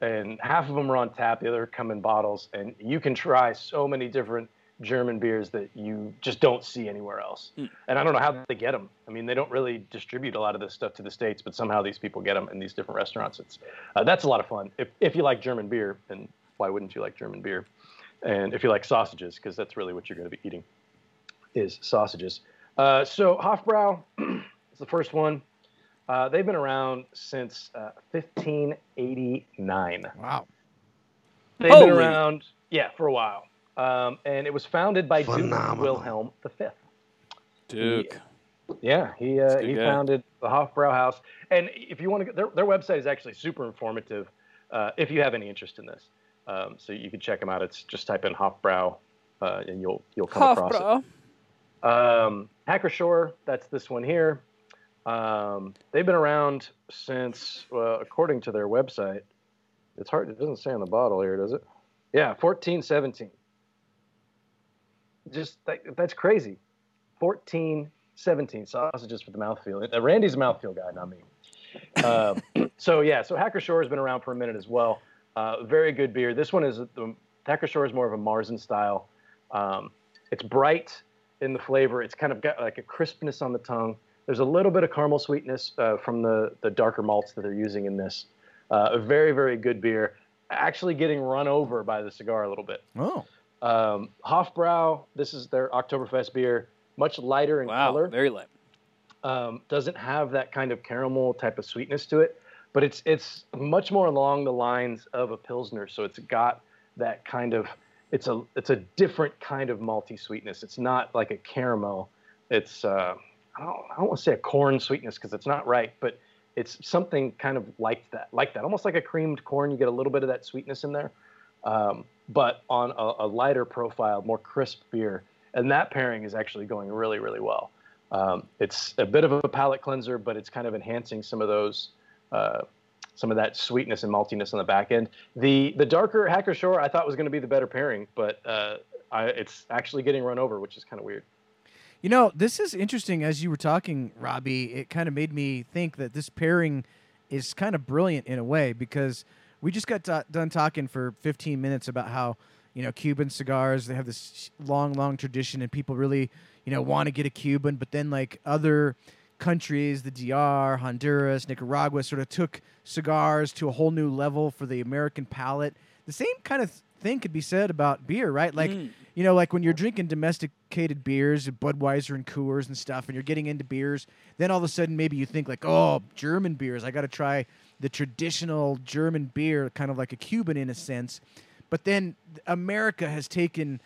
and half of them are on tap, the other come in bottles, and you can try so many different German beers that you just don't see anywhere else. Mm. And I don't know how they get them. I mean, they don't really distribute a lot of this stuff to the states, but somehow these people get them in these different restaurants. It's uh, that's a lot of fun if if you like German beer, and why wouldn't you like German beer? And if you like sausages, because that's really what you're going to be eating, is sausages. Uh, so Hofbrau is the first one. Uh, they've been around since 1589. Uh, wow. They've Holy. been around, yeah, for a while. Um, and it was founded by Phenomenal. Duke Wilhelm V. Duke. He, yeah, he uh, he guy. founded the Hofbrau House. And if you want to, their, their website is actually super informative. Uh, if you have any interest in this, um, so you can check them out. It's just type in Hofbrau, uh, and you'll you'll come Hofbrau. across it. Um, Hacker-Pschorr, that's this one here. Um, they've been around since, well, according to their website, it's hard. It doesn't say on the bottle here, does it? Yeah, 1417 just that, that's crazy. 14, 17 sausages for the mouthfeel. Uh, Randy's a mouthfeel guy, not me. Uh, so yeah, so Hacker-Pschorr has been around for a minute as well. Uh, very good beer. This one is the Hacker-Pschorr is more of a Marzen style. Um, it's bright in the flavor. It's kind of got like a crispness on the tongue. There's a little bit of caramel sweetness uh, from the the darker malts that they're using in this. Uh, a very very good beer. Actually getting run over by the cigar a little bit. Oh. Um, Hofbrau, this is their Oktoberfest beer, much lighter in wow, color. very light. Um, doesn't have that kind of caramel type of sweetness to it, but it's it's much more along the lines of a pilsner. So it's got that kind of it's a it's a different kind of malty sweetness. It's not like a caramel. It's uh, I don't I don't want to say a corn sweetness because it's not right, but it's something kind of like that, like that, almost like a creamed corn. You get a little bit of that sweetness in there. Um, but on a, a, lighter profile, more crisp beer. And that pairing is actually going really, really well. Um, it's a bit of a palate cleanser, but it's kind of enhancing some of those, uh, some of that sweetness and maltiness on the back end. The the darker Hacker-Pschorr I thought was going to be the better pairing, but uh, I, it's actually getting run over, which is kind of weird. You know, this is interesting. As you were talking, Robby, it kind of made me think that this pairing is kind of brilliant in a way because we just got t- done talking for 15 minutes about how you know Cuban cigars they have this long, long tradition, and people really you know want to get a Cuban, but then like other countries, the DR, Honduras, Nicaragua, sort of took cigars to a whole new level for the American palate. The same kind of thing could be said about beer, right? Like, mm. you know, like when you're drinking domesticated beers, Budweiser and Coors and stuff, and you're getting into beers, then all of a sudden maybe you think like, oh, German beers, I got to try the traditional German beer, kind of like a Cuban in a sense. But then America has taken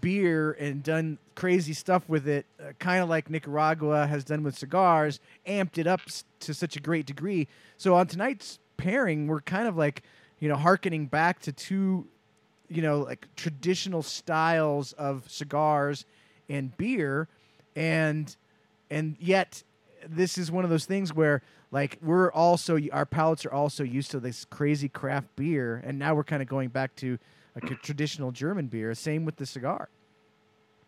beer and done crazy stuff with it, uh, kind of like Nicaragua has done with cigars, amped it up to such a great degree. So on tonight's pairing, we're kind of like, you know, harkening back to two, you know, like traditional styles of cigars and beer, and and yet this is one of those things where like we're also our palates are also used to this crazy craft beer, and now we're kind of going back to like a traditional German beer. Same with the cigar.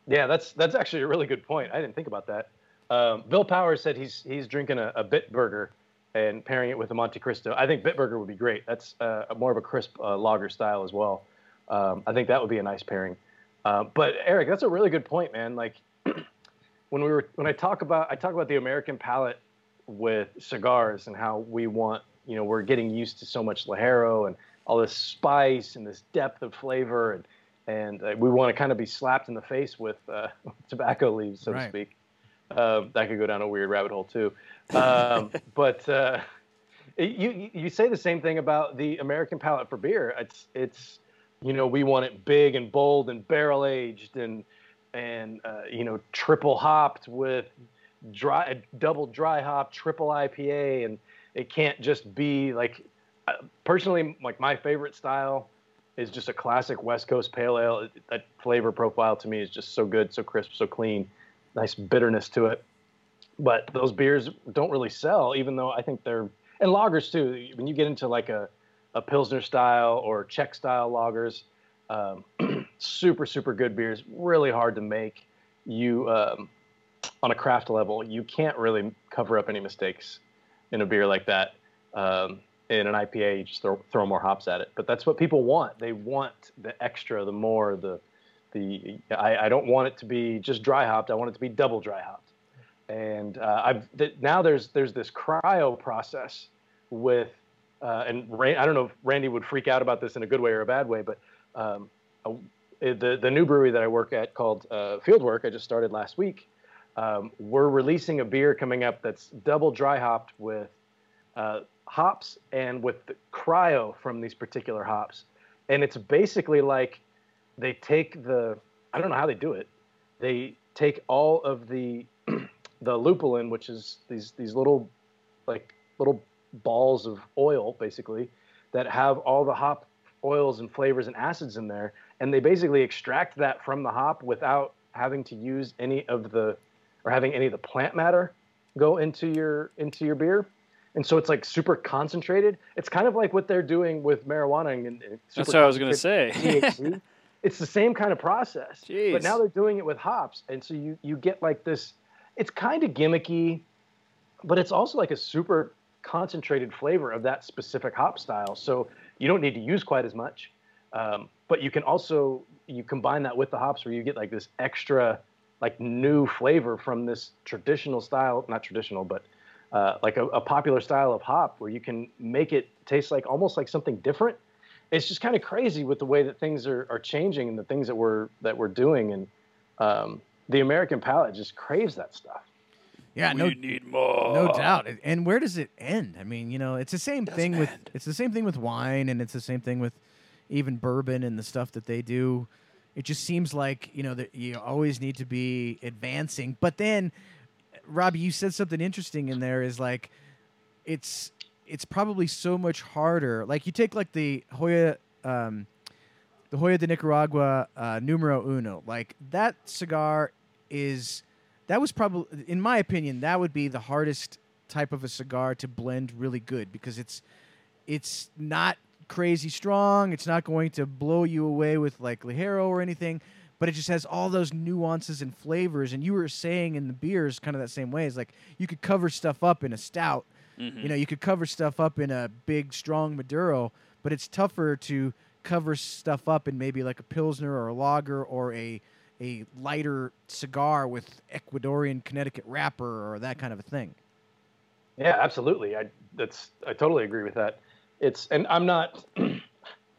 Yeah, that's that's actually a really good point. I didn't think about that. Um, Bill Powers said he's he's drinking a, a Bitburger and pairing it with a Montecristo. I think Bitburger would be great. That's uh, more of a crisp uh, lager style as well. Um, I think that would be a nice pairing. Uh, but Eric, that's a really good point, man. Like when we were when I talk about I talk about the American palate with cigars and how we want, you know, we're getting used to so much Ligero and all this spice and this depth of flavor, and and uh, we want to kind of be slapped in the face with uh, tobacco leaves, so right. to speak. Uh, that could go down a weird rabbit hole too. Um, but uh, you you say the same thing about the American palate for beer. It's it's you know we want it big and bold and barrel aged and and uh, you know triple hopped with dry, double dry hop, triple IPA, and it can't just be like. Uh, personally, like my favorite style is just a classic West Coast pale ale. That flavor profile to me is just so good, so crisp, so clean. Nice bitterness to it. But those beers don't really sell, even though I think they're and lagers too. When you get into like a a pilsner style or Czech style lagers, um, super super good beers. Really hard to make. You um, on a craft level, you can't really cover up any mistakes in a beer like that. Um, in an IPA, you just throw, throw more hops at it. But that's what people want. They want the extra, the more, the the. I, I don't want it to be just dry hopped. I want it to be double dry hopped. And uh, I've th- now there's there's this cryo process with, uh, and I don't know if Randy would freak out about this in a good way or a bad way, but um, the the new brewery that I work at called uh, Fieldwork, I just started last week. Um, we're releasing a beer coming up that's double dry hopped with uh, hops and with the cryo from these particular hops. And it's basically like they take the I don't know how they do it. They take all of the the lupulin, which is these these little like little balls of oil basically that have all the hop oils and flavors and acids in there and they basically extract that from the hop without having to use any of the or having any of the plant matter go into your into your beer and so it's like super concentrated. It's kind of like what they're doing with marijuana and, and that's what I was going to say. THC. it's the same kind of process, Jeez. but now they're doing it with hops, and so you you get like this. It's kind of gimmicky, but it's also like a super concentrated flavor of that specific hop style. So you don't need to use quite as much, um, but you can also you combine that with the hops where you get like this extra like new flavor from this traditional style, not traditional, but uh, like a, a, popular style of hop where you can make it taste like almost like something different. It's just kind of crazy with the way that things are, are changing and the things that we're that we're doing, and um, the American palate just craves that stuff. Yeah, we no, need more. no doubt. And where does it end? I mean, you know, it's the same Doesn't thing with end. it's the same thing with wine, and it's the same thing with even bourbon and the stuff that they do. It just seems like you know that you always need to be advancing, but then Robby, you said something interesting in there. Is like, it's it's probably so much harder. Like you take like the Hoyo, um, the Hoyo de Nicaragua uh, Numero Uno. Like that cigar is that was probably, in my opinion, that would be the hardest type of a cigar to blend really good because it's it's not crazy strong. It's not going to blow you away with like Ligero or anything but it just has all those nuances and flavors. And you were saying in the beers, kind of that same way. It's like you could cover stuff up in a stout. Mhm. You know, you could cover stuff up in a big, strong Maduro, but it's tougher to cover stuff up in maybe like a pilsner or a lager or a a lighter cigar with Ecuadorian Connecticut wrapper or that kind of a thing. Yeah, absolutely. I that's I totally agree with that. It's and I'm not.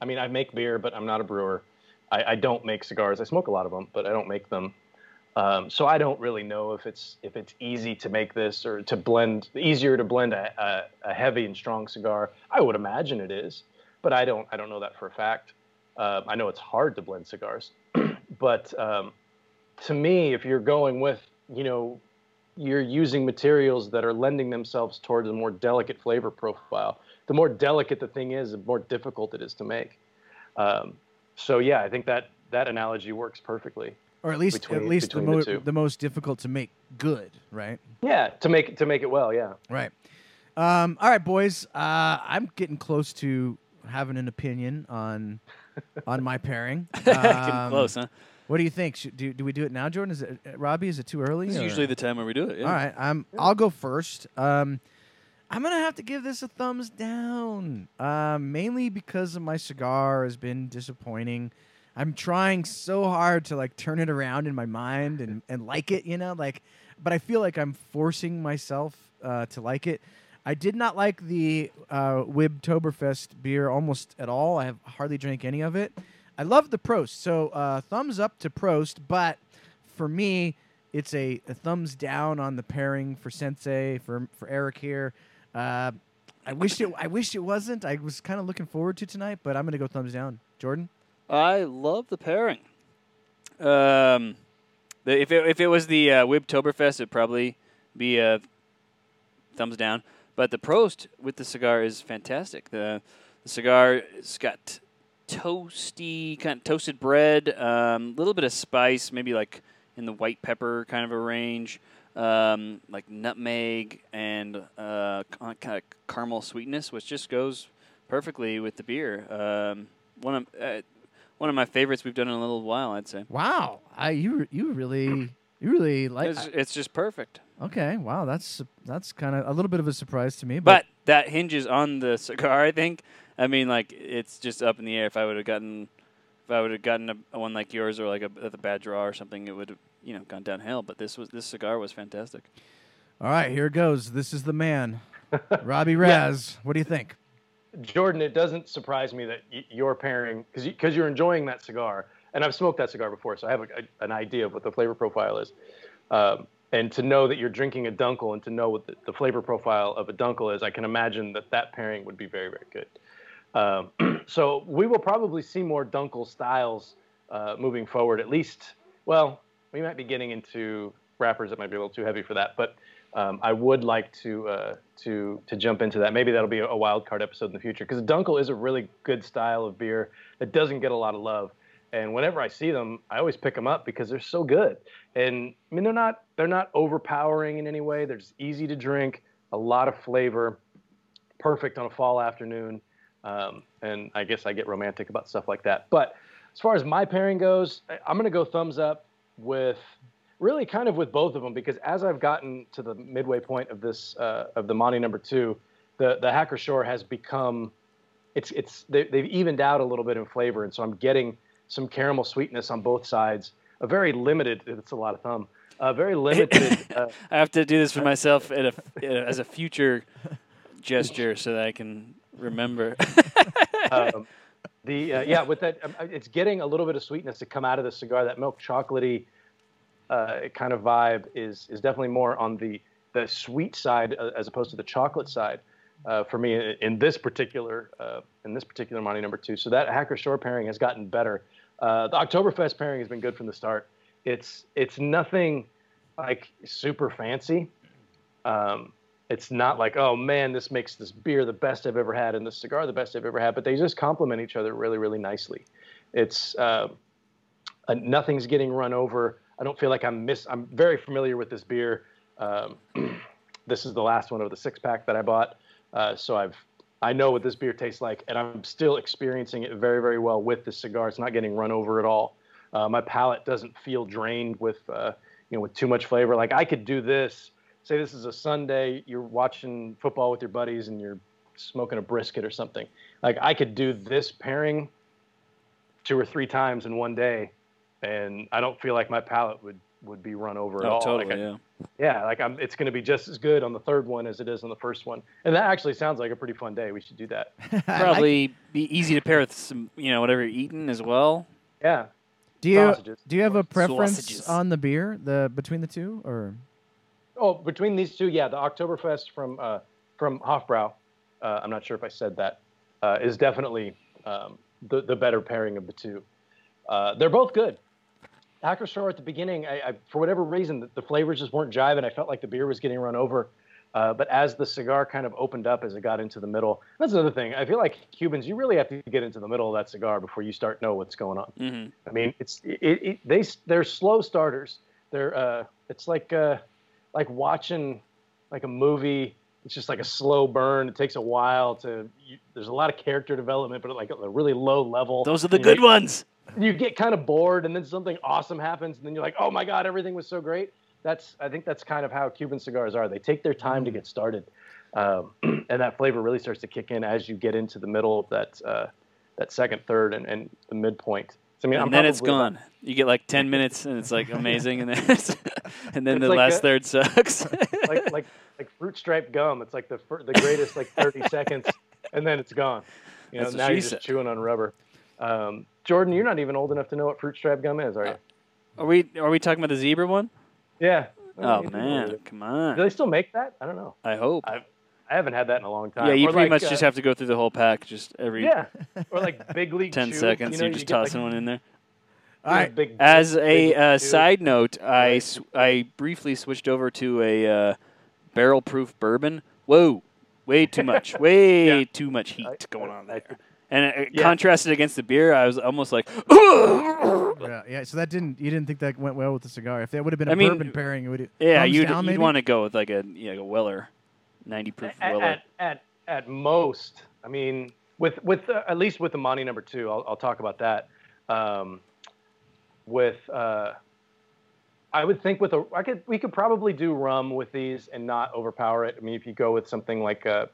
I mean, I make beer, but I'm not a brewer. I, I don't make cigars. I smoke a lot of them, but I don't make them. Um, so I don't really know if it's if it's easy to make this or to blend easier to blend a, a, a heavy and strong cigar. I would imagine it is, but I don't I don't know that for a fact. Um, I know it's hard to blend cigars, but um, to me, if you're going with you know you're using materials that are lending themselves towards a more delicate flavor profile. The more delicate the thing is, the more difficult it is to make. Um, so yeah, I think that that analogy works perfectly. Or at least Between- at least the, between the the most difficult to make good, right? Yeah, to make to make it well. Yeah. Right. Um, all right, boys. Uh, I'm getting close to having an opinion on on my pairing. Getting Um, close, huh? What do you think? Should, do do we do it now, Jordan? Is it uh, Robby? Is it too early? This is or- usually the time where we do it. Yeah. All right. I'm. I'll go first. Um, I'm gonna have to give this a thumbs down. Um, mainly because of my cigar has been disappointing. I'm trying so hard to like turn it around in my mind and, and like it, you know, like, but I feel like I'm forcing myself uh, to like it. I did not like the uh, Wibtoberfest beer almost at all. I have hardly drank any of it. I love the Prost, so uh, thumbs up to Prost. But for me, it's a, a thumbs down on the pairing for Sensei for for Eric here. Uh, I wish it. I wish it wasn't. I was kind of looking forward to tonight, but I'm gonna go thumbs down. Jordan. I love the pairing. Um, the, if it if it was the uh, Wibtoberfest, it'd probably be a thumbs down. But the Prost with the cigar is fantastic. The the cigar has got toasty, kind of toasted bread, a um, little bit of spice, maybe like in the white pepper kind of a range, um, like nutmeg and uh, kind of caramel sweetness, which just goes perfectly with the beer. Um, one of uh, one of my favorites we've done in a little while, I'd say. Wow, I you you really you really like. It's, it's just perfect. Okay, wow, that's that's kind of a little bit of a surprise to me. But, but that hinges on the cigar, I think. I mean, like it's just up in the air. If I would have gotten, if I would have gotten a, a, one like yours or like a, a bad draw or something, it would have you know gone downhill. But this was this cigar was fantastic. All right, here it goes. This is the man, Robby Raz. Yeah. What do you think? Jordan, it doesn't surprise me that y- you're pairing because because you, are enjoying that cigar, and I've smoked that cigar before, so I have a, a, an idea of what the flavor profile is. Um, and to know that you're drinking a Dunkel and to know what the, the, flavor profile of a Dunkel is, I can imagine that that pairing would be very, very good. Um, so we will probably see more Dunkel styles uh, moving forward. At least, well, we might be getting into wrappers that might be a little too heavy for that, but um, I would like to uh, to to jump into that. Maybe that'll be a wild card episode in the future because Dunkel is a really good style of beer that doesn't get a lot of love. And whenever I see them, I always pick them up because they're so good. And I mean, they're not they're not overpowering in any way. They're just easy to drink, a lot of flavor, perfect on a fall afternoon. Um, and I guess I get romantic about stuff like that. But as far as my pairing goes, I'm going to go thumbs up with really kind of with both of them because as I've gotten to the midway point of this uh, of the Monty number two, the the Hacker-Pschorr has become it's it's they, they've evened out a little bit in flavor, and so I'm getting some caramel sweetness on both sides. A very limited. It's a lot of thumb. A very limited. Uh, I have to do this for myself a, as a future gesture so that I can remember. um, the uh, yeah, with that, um, it's getting a little bit of sweetness to come out of the cigar. That milk chocolatey uh, kind of vibe is is definitely more on the the sweet side uh, as opposed to the chocolate side uh, for me in, this particular uh, in this particular Monty number two. So that Hacker-Pschorr pairing has gotten better. Uh, the Oktoberfest pairing has been good from the start. It's it's nothing like super fancy. Um, it's not like oh man this makes this beer the best i've ever had and this cigar the best i've ever had but they just complement each other really really nicely. It's uh, nothing's getting run over. I don't feel like i'm miss i'm very familiar with this beer. Um, this is the last one of the six pack that i bought uh, so i've i know what this beer tastes like and i'm still experiencing it very very well with this cigar. It's not getting run over at all. Uh, my palate doesn't feel drained with uh, you know with too much flavor. Like i could do this say this is a Sunday, you're watching football with your buddies and you're smoking a brisket or something. Like I could do this pairing two or three times in one day, and I don't feel like my palate would would be run over at oh, all. Totally, like I, yeah. Yeah, like I'm, it's going to be just as good on the third one as it is on the first one, and that actually sounds like a pretty fun day. We should do that. Probably be easy to pair with some, you know, whatever you're eating as well. Yeah. Do you Sausages. do you have a preference Sausages. on the beer, the between the two, or? Oh, between these two, yeah, the Oktoberfest from uh, from Hofbrau, uh, I'm not sure if I said that, uh, is definitely um, the the better pairing of the two. Uh, they're both good. Hacker-Pschorr at the beginning, I, I, for whatever reason, the, the, flavors just weren't jiving. I felt like the beer was getting run over. Uh, but as the cigar kind of opened up as it got into the middle, that's another thing. I feel like Cubans, you really have to get into the middle of that cigar before you start know what's going on. Mm-hmm. I mean, it's it, it, they they're slow starters. They're uh, it's like uh, like watching like a movie. It's just like a slow burn. It takes a while to. You, there's a lot of character development, but like a really low level. Those are the good ones. You get kind of bored, and then something awesome happens, and then you're like, "Oh my god, everything was so great." That's I think that's kind of how Cuban cigars are. They take their time to mm. get started, um, and that flavor really starts to kick in as you get into the middle of that uh, that second, third, and, and the midpoint. So, I mean, and I'm then it's gone. you get like ten minutes, and it's like amazing, and then and then the like last a, third sucks. like like like fruit stripe gum. It's like the the greatest like thirty seconds, and then it's gone. You know, That's now you're just chewing on rubber. Um, Jordan, you're not even old enough to know what fruit stripe gum is, are you? Are we are we talking about the zebra one? Yeah. Oh man, come on. Do they still make that? I don't know. I hope. I've, I haven't had that in a long time. Yeah, you or pretty like, much uh, just have to go through the whole pack, just every yeah, or like big league ten chew, seconds. You know, are just you tossing like, one in there. All right. Big, As big, a uh, side note, I sw- I briefly switched over to a uh, barrel proof bourbon. Whoa, way too much, way Yeah. too much heat I- going on I- there. And it, Yeah. contrasted against the beer, I was almost like, Yeah, yeah. So that didn't you didn't think that went well with the cigar? If that would have been a I mean, bourbon pairing, it would. yeah, you'd, down, you'd want to go with like a yeah, like a Weller, ninety proof at, Weller. at, at, at most, I mean, with with uh, at least with the Monty number two, I'll, I'll talk about that. Um, with uh, I would think with a I could we could probably do rum with these and not overpower it. I mean, if you go with something like a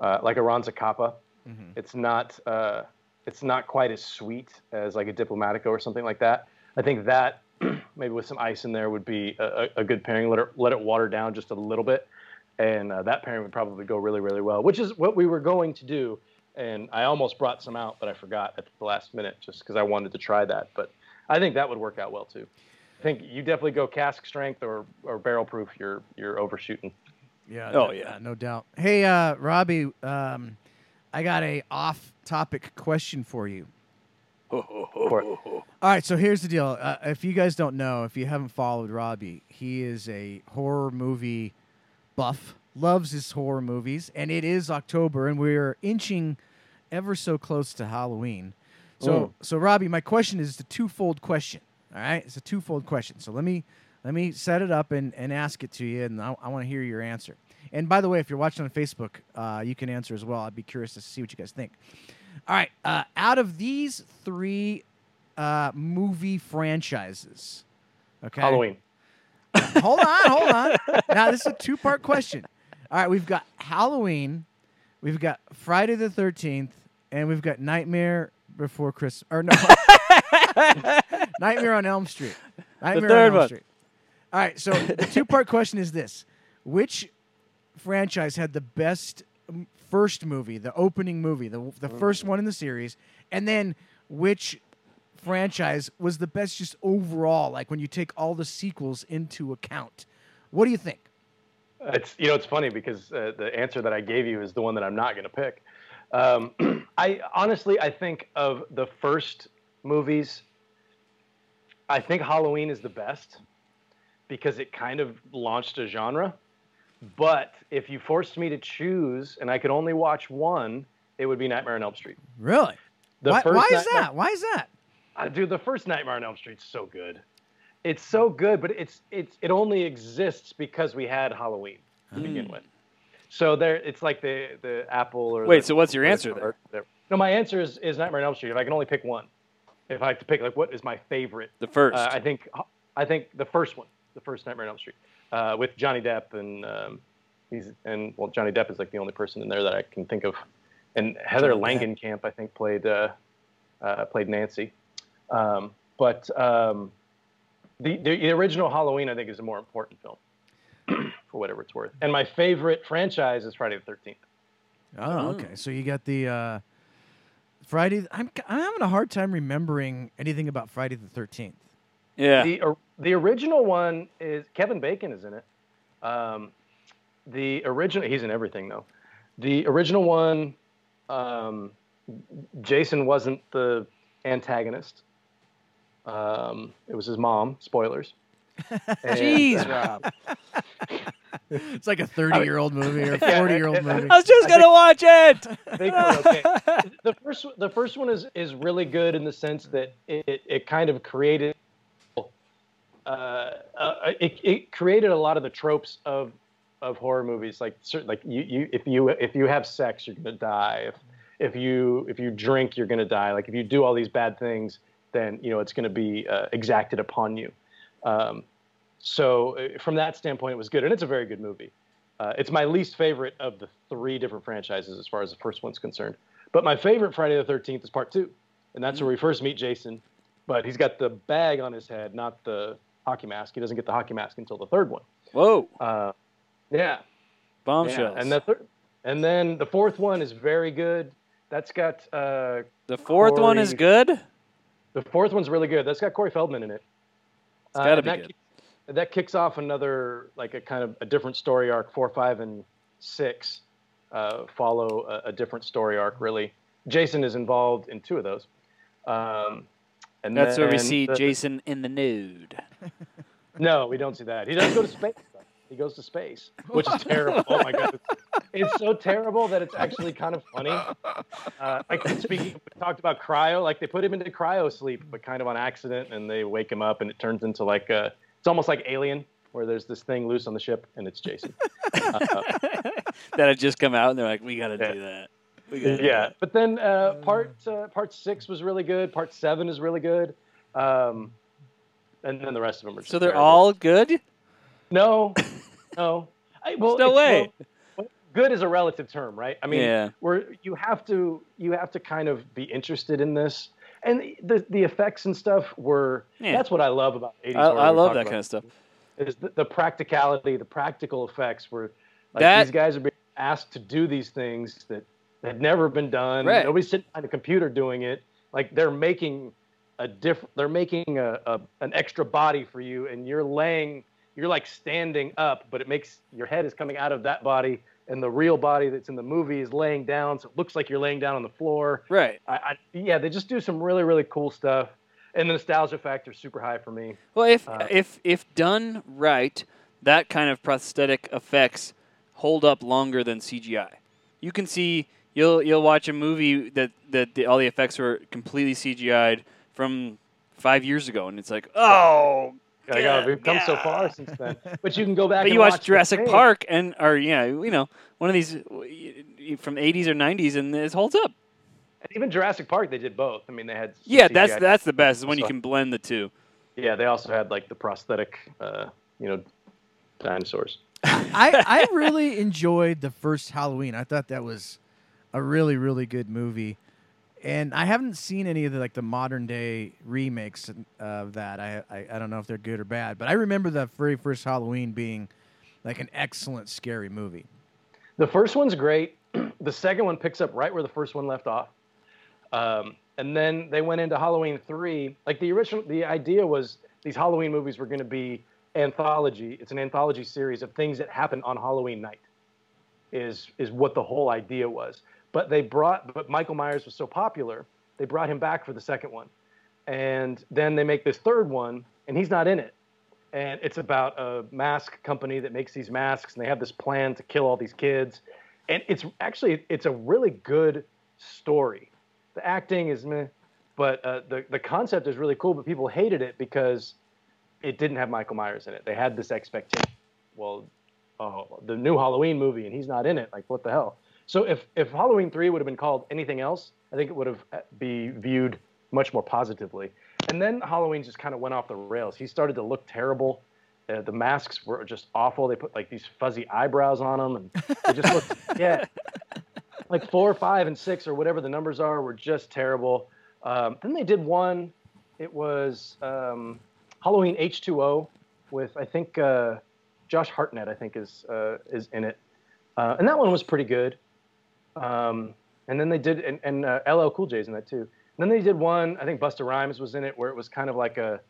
uh, like a Ron Zacapa, Mhm. it's not uh, it's not quite as sweet as like a Diplomatico or something like that. I think that maybe with some ice in there would be a, a a good pairing. Let it let it water down just a little bit, and uh, that pairing would probably go really really well. Which is what we were going to do, and I almost brought some out, but I forgot at the last minute just because I wanted to try that. But I think that would work out well too. I think you definitely go cask strength or, or barrel proof. You're you're overshooting. Yeah. Oh, no- yeah. no doubt. Hey, uh, Robby, um, I got a off-topic question for you. All right, so here's the deal. Uh, if you guys don't know, if you haven't followed Robby, he is a horror movie buff, loves his horror movies, and it is October, and we're inching ever so close to Halloween. So, Mm. so Robby, my question is a twofold question. All right, it's a twofold question. So let me let me set it up and, and ask it to you, and I, I want to hear your answer. And by the way, if you're watching on Facebook, uh, you can answer as well. I'd be curious to see what you guys think. All right, uh, out of these three uh, movie franchises, okay, Halloween. Hold on, hold on. Now this is a two-part question. All right, we've got Halloween, we've got Friday the Thirteenth, and we've got Nightmare Before Christmas. Or no, Nightmare on Elm Street. Nightmare third on Elm one. Street. All right, so the two-part question is this: Which franchise had the best first movie, the opening movie, the the oh, first one in the series, and then which franchise was the best just overall? Like when you take all the sequels into account, what do you think? It's you know it's funny because uh, the answer that I gave you is the one that I'm not going to pick. Um, I honestly I think of the first movies. I think Halloween is the best because it kind of launched a genre. But if you forced me to choose and I could only watch one, it would be Nightmare on Elm Street. Really? The why why is that? Why is that? Uh, dude, the first Nightmare on Elm Street's so good. It's so good, but it's it's it only exists because we had Halloween to begin with. So there, it's like the the apple or Wait, the- so what's your answer there? No, my answer is is Nightmare on Elm Street. If I can only pick one, if I have to pick like what is my favorite, The first. uh, I think I think the first one, the first Nightmare on Elm Street, uh, with Johnny Depp and um, he's and well Johnny Depp is like the only person in there that I can think of, and Heather Langenkamp I think played uh, uh, played Nancy, um, but um, the, the the original Halloween I think is a more important film, for whatever it's worth. And my favorite franchise is Friday the Thirteenth. Oh, okay. So you got the uh, Friday. I'm I'm having a hard time remembering anything about Friday the Thirteenth. yeah. The or, the original one is Kevin Bacon is in it. Um, the original he's in everything though. The original one, um, Jason wasn't the antagonist. Um, it was his mom. Spoilers. And- Jeez, Rob. It's like a 30 year old movie or a 40 year old and- and- movie. I was just gonna watch it. They were okay. the first the first one is is really good in the sense that it it kind of created uh, uh, it, it created a lot of the tropes of of horror movies like certain like you, you if you if you have sex you're gonna die if if you if you drink you're gonna die like if you do all these bad things then you know it's gonna be uh, exacted upon you um, so uh, from that standpoint it was good and it's a very good movie uh, it's my least favorite of the three different franchises as far as the first one's concerned. But my favorite Friday the 13th is part two. And that's where we first meet Jason. But he's got the bag on his head, not the hockey mask. He doesn't get the hockey mask until the third one. Whoa, Uh, yeah. bombshells. yeah. And, the thir- and then the fourth one is very good. That's got uh, the fourth one is good. The fourth one's really good. That's got Corey Feldman in it. It's gotta and be that good. that kicks off another like a kind of a different story arc. Four, five, and six uh, follow a, a different story arc. Really, Jason is involved in two of those. Um, and That's where we see the- Jason in the nude. No, we don't see that. He doesn't go to space. He goes to space, which is terrible. oh my god, it's so terrible that it's actually kind of funny. Uh, like speaking, we talked about cryo. Like they put him into cryo sleep, but kind of on accident, and they wake him up, and it turns into like a, it's almost like Alien, where there's this thing loose on the ship, and it's Jason. Uh, that had just come out, and they're like, "We got to Yeah. do that." We gotta do yeah, that. but then uh, part uh, part six was really good. Part seven is really good. Um, and then the rest of them are. Just So they're terrible. all good. no, no. I, well, There's no way. well, good is a relative term, right? I mean, Yeah. where you have to you have to kind of be interested in this, and the the effects and stuff were. Yeah. That's what I love about 80s. I, I love that kind of stuff. Is the, the practicality, the practical effects were like That- these guys are being asked to do these things that had never been done. Right. Nobody's sitting behind a computer doing it. Like they're making a diff they're making a, a an extra body for you and you're laying you're like standing up, but it makes your head is coming out of that body and the real body that's in the movie is laying down, so it looks like you're laying down on the floor. Right. I, I yeah, they just do some really, really cool stuff. And the nostalgia factor is super high for me. Well, if Uh, if if done right, that kind of prosthetic effects hold up longer than CGI. You can see you'll you'll watch a movie that that the, all the effects were completely CGI'd from five years ago, and it's like, oh. I got, God, we've come so far since then. But you can go back But and you watch watch Jurassic. Park and or yeah, you know, one of these from 80s or 90s, and it holds up. And even Jurassic Park, they did both. I mean, they had. Yeah, that's CGI. that's the best is when you can blend the two. Yeah, they also had like the prosthetic, uh, you know, dinosaurs. I, I really enjoyed the first Halloween. I thought that was a really really good movie, and I haven't seen any of the like the modern day remakes of that. I, I I don't know if they're good or bad, but I remember the very first Halloween being like an excellent scary movie. The first one's great. the second one picks up right where the first one left off. Um, and then they went into Halloween three. Like the original, the idea was these Halloween movies were going to be anthology. It's an anthology series of things that happen on Halloween night. Is is what the whole idea was. But they brought, but Michael Myers was so popular, they brought him back for the second one, and then they make this third one, and he's not in it. And it's about a mask company that makes these masks, and they have this plan to kill all these kids. And it's actually it's a really good story. The acting is meh, but uh, the the concept is really cool. But people hated it because it didn't have Michael Myers in it. They had this expectation. Well, oh, the new Halloween movie, and he's not in it. Like, what the hell? So if if Halloween three would have been called anything else, I think it would have uh, be viewed much more positively. And then Halloween just kind of went off the rails. He started to look terrible. Uh, the masks were just awful. They put like these fuzzy eyebrows on them, and they just looked yeah. Like four, five, and six, or whatever the numbers are, were just terrible. Um, then they did one. It was um, Halloween H2O with I think uh, Josh Hartnett. I think is uh, is in it, uh, and that one was pretty good. Um, and then they did, and, and uh, LL Cool J's in that too. And then they did one. I think Busta Rhymes was in it, where it was kind of like a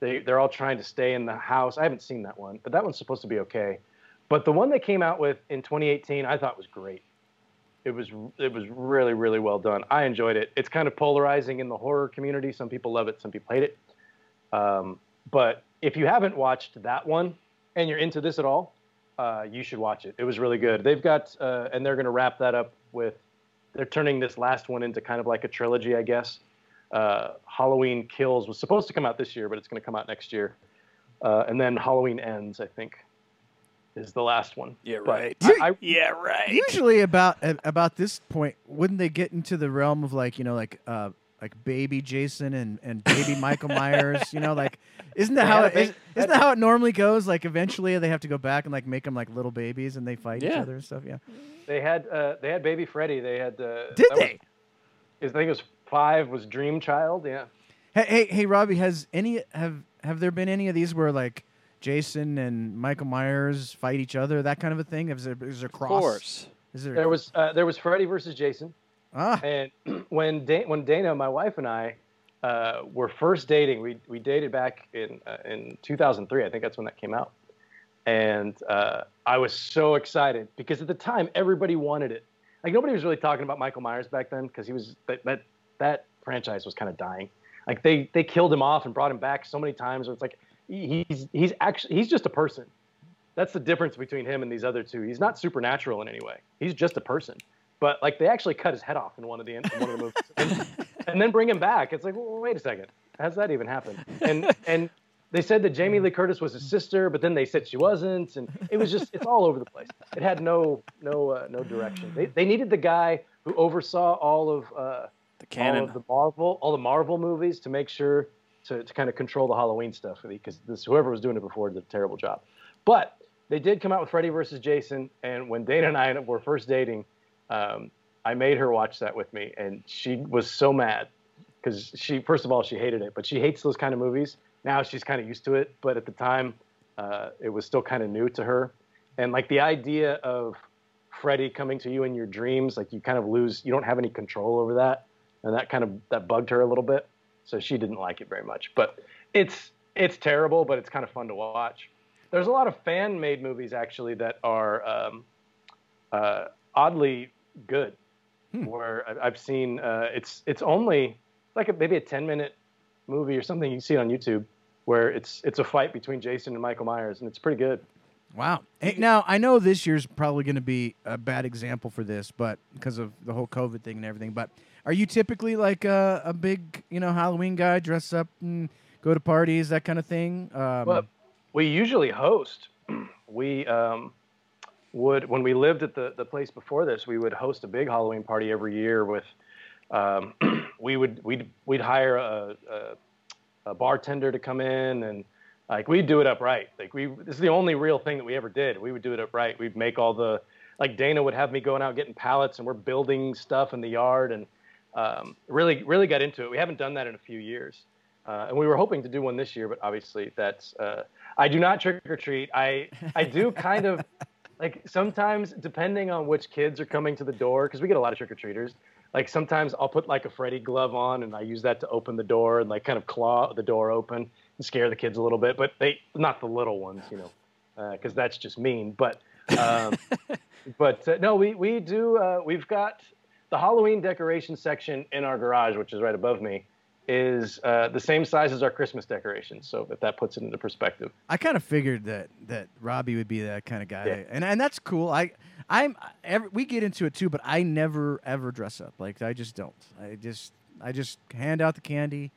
they they're all trying to stay in the house. I haven't seen that one, but that one's supposed to be okay. But the one they came out with in 2018, I thought was great. It was it was really really well done. I enjoyed it. It's kind of polarizing in the horror community. Some people love it, some people hate it. Um, but if you haven't watched that one and you're into this at all, uh, you should watch it. It was really good. They've got uh, and they're going to wrap that up with. They're turning this last one into kind of like a trilogy, I guess. Uh, Halloween Kills was supposed to come out this year, but it's going to come out next year. Uh, and then Halloween Ends, I think, is the last one. Yeah, right. I, I, yeah, right. Usually about about this point, wouldn't they get into the realm of like you know like uh like baby Jason and and baby Michael Myers? You know, like isn't that how it, big, isn't that how it normally goes? Like eventually they have to go back and like make them like little babies and they fight each other and stuff. Yeah. they had uh, they had Baby Freddy. They had. Uh, Did that was- they? I think it was five. Was Dream Child? Yeah. Hey, hey, hey, Robby, has any have have there been any of these where like Jason and Michael Myers fight each other, that kind of a thing? Is there is there Of course. Is there? There was uh, there was Freddy versus Jason. Ah, And when da- when Dana, my wife and I, uh, were first dating, we we dated back in uh, in 2003. I think that's when that came out. And uh, I was so excited because at the time everybody wanted it. Like nobody was really talking about Michael Myers back then because he was that that that franchise was kind of dying. Like they they killed him off and brought him back so many times. It's like he's he's actually he's just a person. that's the difference between him and these other two. He's not supernatural in any way. He's just a person. But like they actually cut his head off in one of the in one of the movies, and, and then bring him back. It's like, well, wait a second, how's that even happen? And and they said that Jamie Lee Curtis was his sister, but then they said she wasn't, and it was just it's all over the place. It had no no uh, no direction. They they needed the guy who oversaw all of uh, The all canon. of the Marvel all the Marvel movies to make sure to, to kind of control the Halloween stuff because this whoever was doing it before did a terrible job. But they did come out with Freddy versus Jason, and when Dana and I were first dating, um, I made her watch that with me, and she was so mad because she first of all she hated it, but she hates those kind of movies. Now she's kind of used to it, but at the time uh, it was still kind of new to her, and like the idea of Freddy coming to you in your dreams, like you kind of lose, you don't have any control over that, and that kind of that bugged her a little bit, so she didn't like it very much. But it's it's terrible, but it's kind of fun to watch. There's a lot of fan-made movies actually that are um, uh, oddly good. Where I- I've seen uh, it's it's only like a, maybe a 10-minute movie or something you see on YouTube where it's it's a fight between Jason and Michael Myers, and it's pretty good. Wow. Hey, now I know this year's probably going to be a bad example for this, but because of the whole COVID thing and everything. But are you typically like a, a big, you know, Halloween guy, dress up and go to parties, that kind of thing? Um, Well, we usually host. We um, would when we lived at the the place before this, we would host a big Halloween party every year with. Um, we would we'd we'd hire a, a, a bartender to come in and like we'd do it upright. Like we this is the only real thing that we ever did. We would do it upright. We'd make all the like Dana would have me going out getting pallets and we're building stuff in the yard and um, really really got into it. We haven't done that in a few years. Uh, and we were hoping to do one this year, but obviously that's. Uh, I do not trick or treat. I I do kind of like sometimes depending on which kids are coming to the door because we get a lot of trick or treaters. Like sometimes I'll put like a Freddy glove on and I use that to open the door and like kind of claw the door open and scare the kids a little bit, but they not the little ones, you know, because that's just mean. But um, but uh, no, we we do. Uh, we've got the Halloween decoration section in our garage, which is right above me, is uh, the same size as our Christmas decorations. So if that puts it into perspective. I kind of figured that that Robby would be that kind of guy, Yeah. and and that's cool. I I'm every, we get into it too, but I never ever dress up. Like I just don't. I just I just hand out the candy,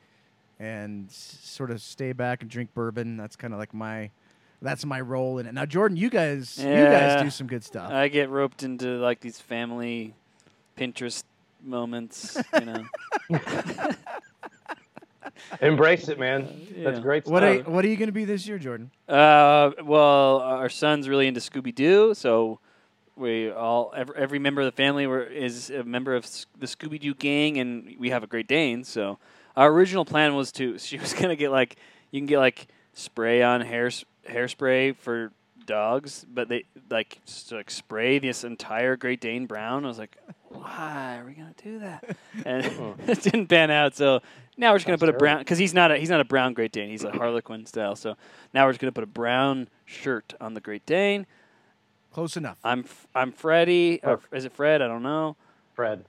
and s- sort of stay back and drink bourbon. That's kind of like my that's my role in it. Now, Jordan, you guys you guys do some good stuff. I get roped into like these family Pinterest moments, you know. Embrace it, man. That's Yeah. great what are stuff. what are you going to be this year, Jordan? Uh, well, our son's really into Scooby Doo, so we all every, every member of the family were, is a member of the Scooby Doo gang, and we have a Great Dane. So our original plan was to she was gonna get like you can get like spray on hair hairspray for dogs, but they like s- like spray this entire Great Dane brown. I was like, why are we gonna do that? And it didn't pan out. So now we're just gonna Sounds put a brown because he's not a he's not a brown Great Dane. He's a Harlequin style. So now we're just gonna put a brown shirt on the Great Dane. Close enough. I'm F- I'm Freddie. Or is it Fred? I don't know. Fred.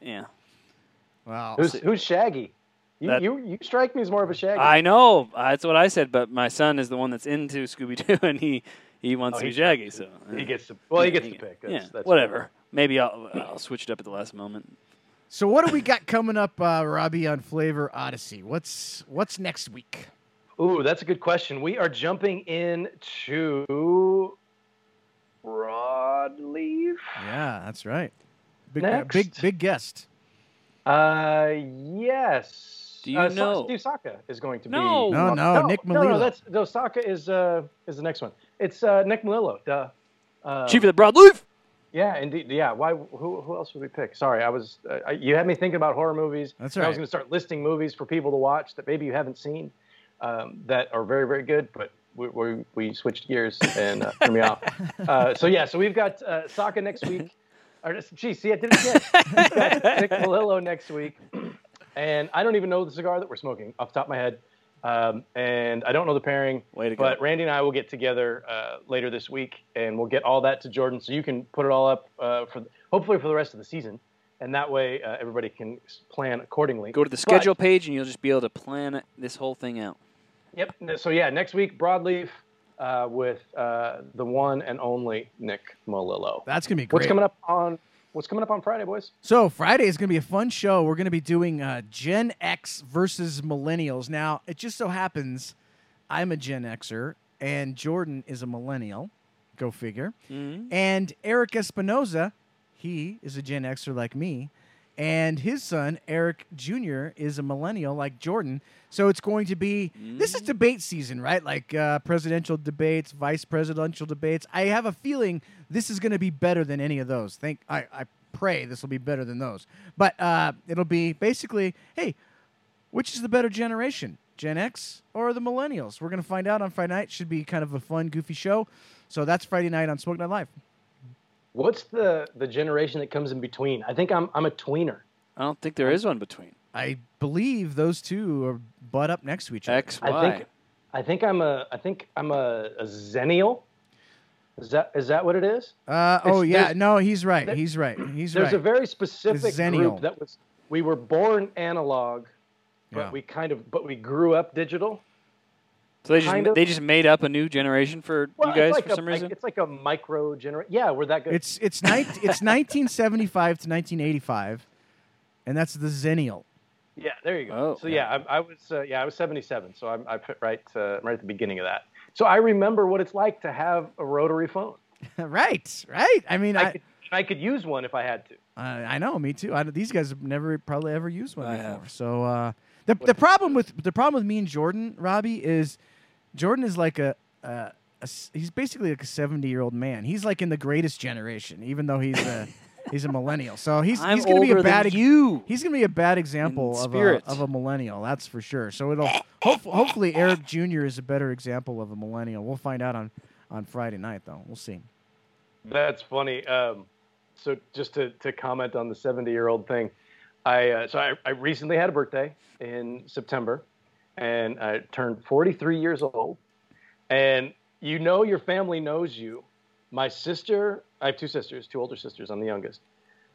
Yeah, Wow. Who's who's Shaggy? You, That- you you strike me as more of a Shaggy. I know. That's what I said. But my son is the one that's into Scooby Doo, and he he wants Oh, to be Shaggy. So he uh, gets to well, he Yeah, gets to pick. That's, yeah, that's whatever. Maybe I'll I'll switch it up at the last moment. So what do we got coming up, uh, Robby, on Flavor Odyssey? What's what's next week? Ooh, that's a good question. We are jumping into broadleaf. Yeah, that's right. Big uh, Next. big big guest. Uh, yes. Do you uh, know- Steve Saka is going to No. be? No, no, no, Nick No, no, that's no. Saka is uh is the next one. It's uh Nick Melillo. Duh. Uh, Chief of the Broadleaf. Yeah, indeed. Yeah. Why? Who? Who else would we pick? Sorry, I was. Uh, you had me thinking about horror movies. That's and I was going to start listing movies for people to watch that maybe you haven't seen, um, that are very, very good. But we, we, we switched gears and uh, threw me off. Uh, so yeah, so we've got uh, Saka next week. Or, geez, see, I did it again. Nick Melillo next week, and I don't even know the cigar that we're smoking off the top of my head. Um, and I don't know the pairing. Way to go. But Randy and I will get together uh, later this week, and we'll get all that to Jordan, so you can put it all up uh, for hopefully for the rest of the season, and that way uh, everybody can plan accordingly. Go to the But- schedule page, and you'll just be able to plan this whole thing out. Yep. So yeah, next week broadleaf. uh, with uh, the one and only Nick Melillo. That's gonna be great. What's coming up on What's coming up on Friday, boys? So Friday is going to be a fun show. We're going to be doing uh, Gen X versus Millennials. Now, it just so happens I'm a Gen Xer and Jordan is a Millennial. Go figure. Mhm. And Eric Espinoza, he is a Gen Xer like me, and his son Eric Jr. is a Millennial like Jordan. So it's going to be this is debate season, right? Like uh, presidential debates, vice presidential debates. I have a feeling this is going to be better than any of those. Think I, I pray this will be better than those. But uh, it'll be basically, hey, which is the better generation, Gen X or the Millennials? We're going to find out on Friday night. Should be kind of a fun, goofy show. So that's Friday night on Smoke Night Live. What's the the generation that comes in between? I think I'm I'm a tweener. I don't think there is one between I believe those two are butt up next to each other. X, I Y. think I think I'm a I think I'm a, a zennial. Is that is that what it is? Uh, oh It's- yeah, no, he's right. there- He's right. He's There's right. There's a very specific Zennial. group that was we were born analog, but Yeah. we kind of but we grew up digital. So they just kind of- they just made up a new generation for Well, you guys like for a, some like- reason. it's like a micro generation. Yeah, we're that good. It's it's nine, it's 1975 to 1985, and that's the Zennial. Yeah, there you go. Oh, so yeah, I, I was uh, yeah I was 77, so I'm I fit right uh, right at the beginning of that. So I remember what it's like to have a rotary phone. right, right. I mean, I, I could I could use one if I had to. I, I know, me too. I, these guys have never probably ever used one I before. have. So uh, the the problem with the problem with me and Jordan, Robby, is Jordan is like a he's basically like a 70 year old man. He's like in the greatest generation, even though he's a he's a millennial. So he's I'm he's gonna be older a bad than ex- you. He's gonna be a bad example of a, spirit. of a millennial. That's for sure. So it'll hope, hopefully Eric Jr. is a better example of a millennial. We'll find out on on Friday night though. We'll see. That's funny. Um, so just to, to comment on the 70 year old thing, I uh, so I, I recently had a birthday in September, and I turned 43 years old. And you know your family knows you. My sister, I have two sisters, two older sisters. I'm the youngest.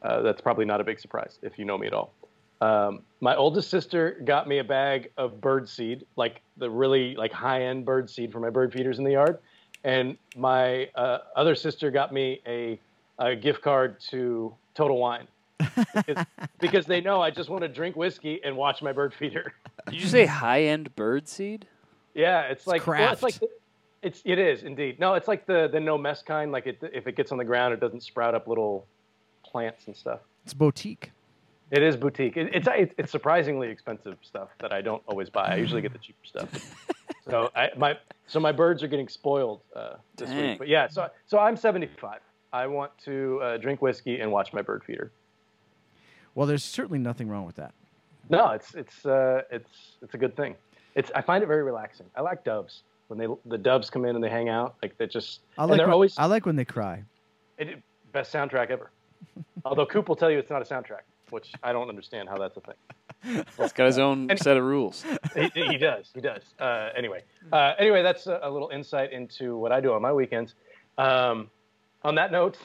Uh, that's probably not a big surprise if you know me at all. Um, my oldest sister got me a bag of bird seed, like the really like high end bird seed for my bird feeders in the yard, and my uh, other sister got me a, a gift card to Total Wine because, because they know I just want to drink whiskey and watch my bird feeder. Did you say high end bird seed? Yeah, it's like well, it's craft. like the, it's it is indeed. No, it's like the the no mess kind. Like it, if it gets on the ground, it doesn't sprout up little plants and stuff. It's boutique. It is boutique. It, it's it's it's surprisingly expensive stuff that I don't always buy. I usually get the cheaper stuff. so I my so my birds are getting spoiled uh, this Dang. week. But yeah, so so I'm 75. I want to uh, drink whiskey and watch my bird feeder. Well, there's certainly nothing wrong with that. No, it's it's uh, it's it's a good thing. It's I find it very relaxing. I like doves when they the doves come in and they hang out like they just I and like they're when, always I like when they cry. it, best soundtrack ever. Although Coop will tell you it's not a soundtrack, which I don't understand how that's a thing. He's got his own And- set of rules. he, he does. He does. Uh, anyway, uh, anyway, that's a, a little insight into what I do on my weekends. Um, on that note,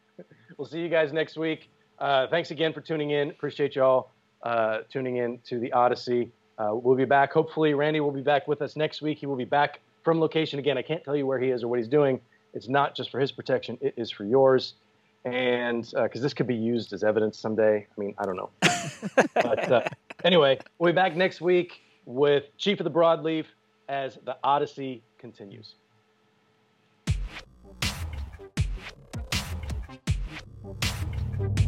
we'll see you guys next week. Uh, thanks again for tuning in. Appreciate y'all uh, tuning in to the Odyssey. Uh, we'll be back. Hopefully, Randy will be back with us next week. He will be back from location again. I can't tell you where he is or what he's doing. It's not just for his protection; it is for yours. And because this could be used as evidence someday. I mean, I don't know. but uh, anyway, we'll be back next week with Chief of the Broadleaf as the Odyssey continues.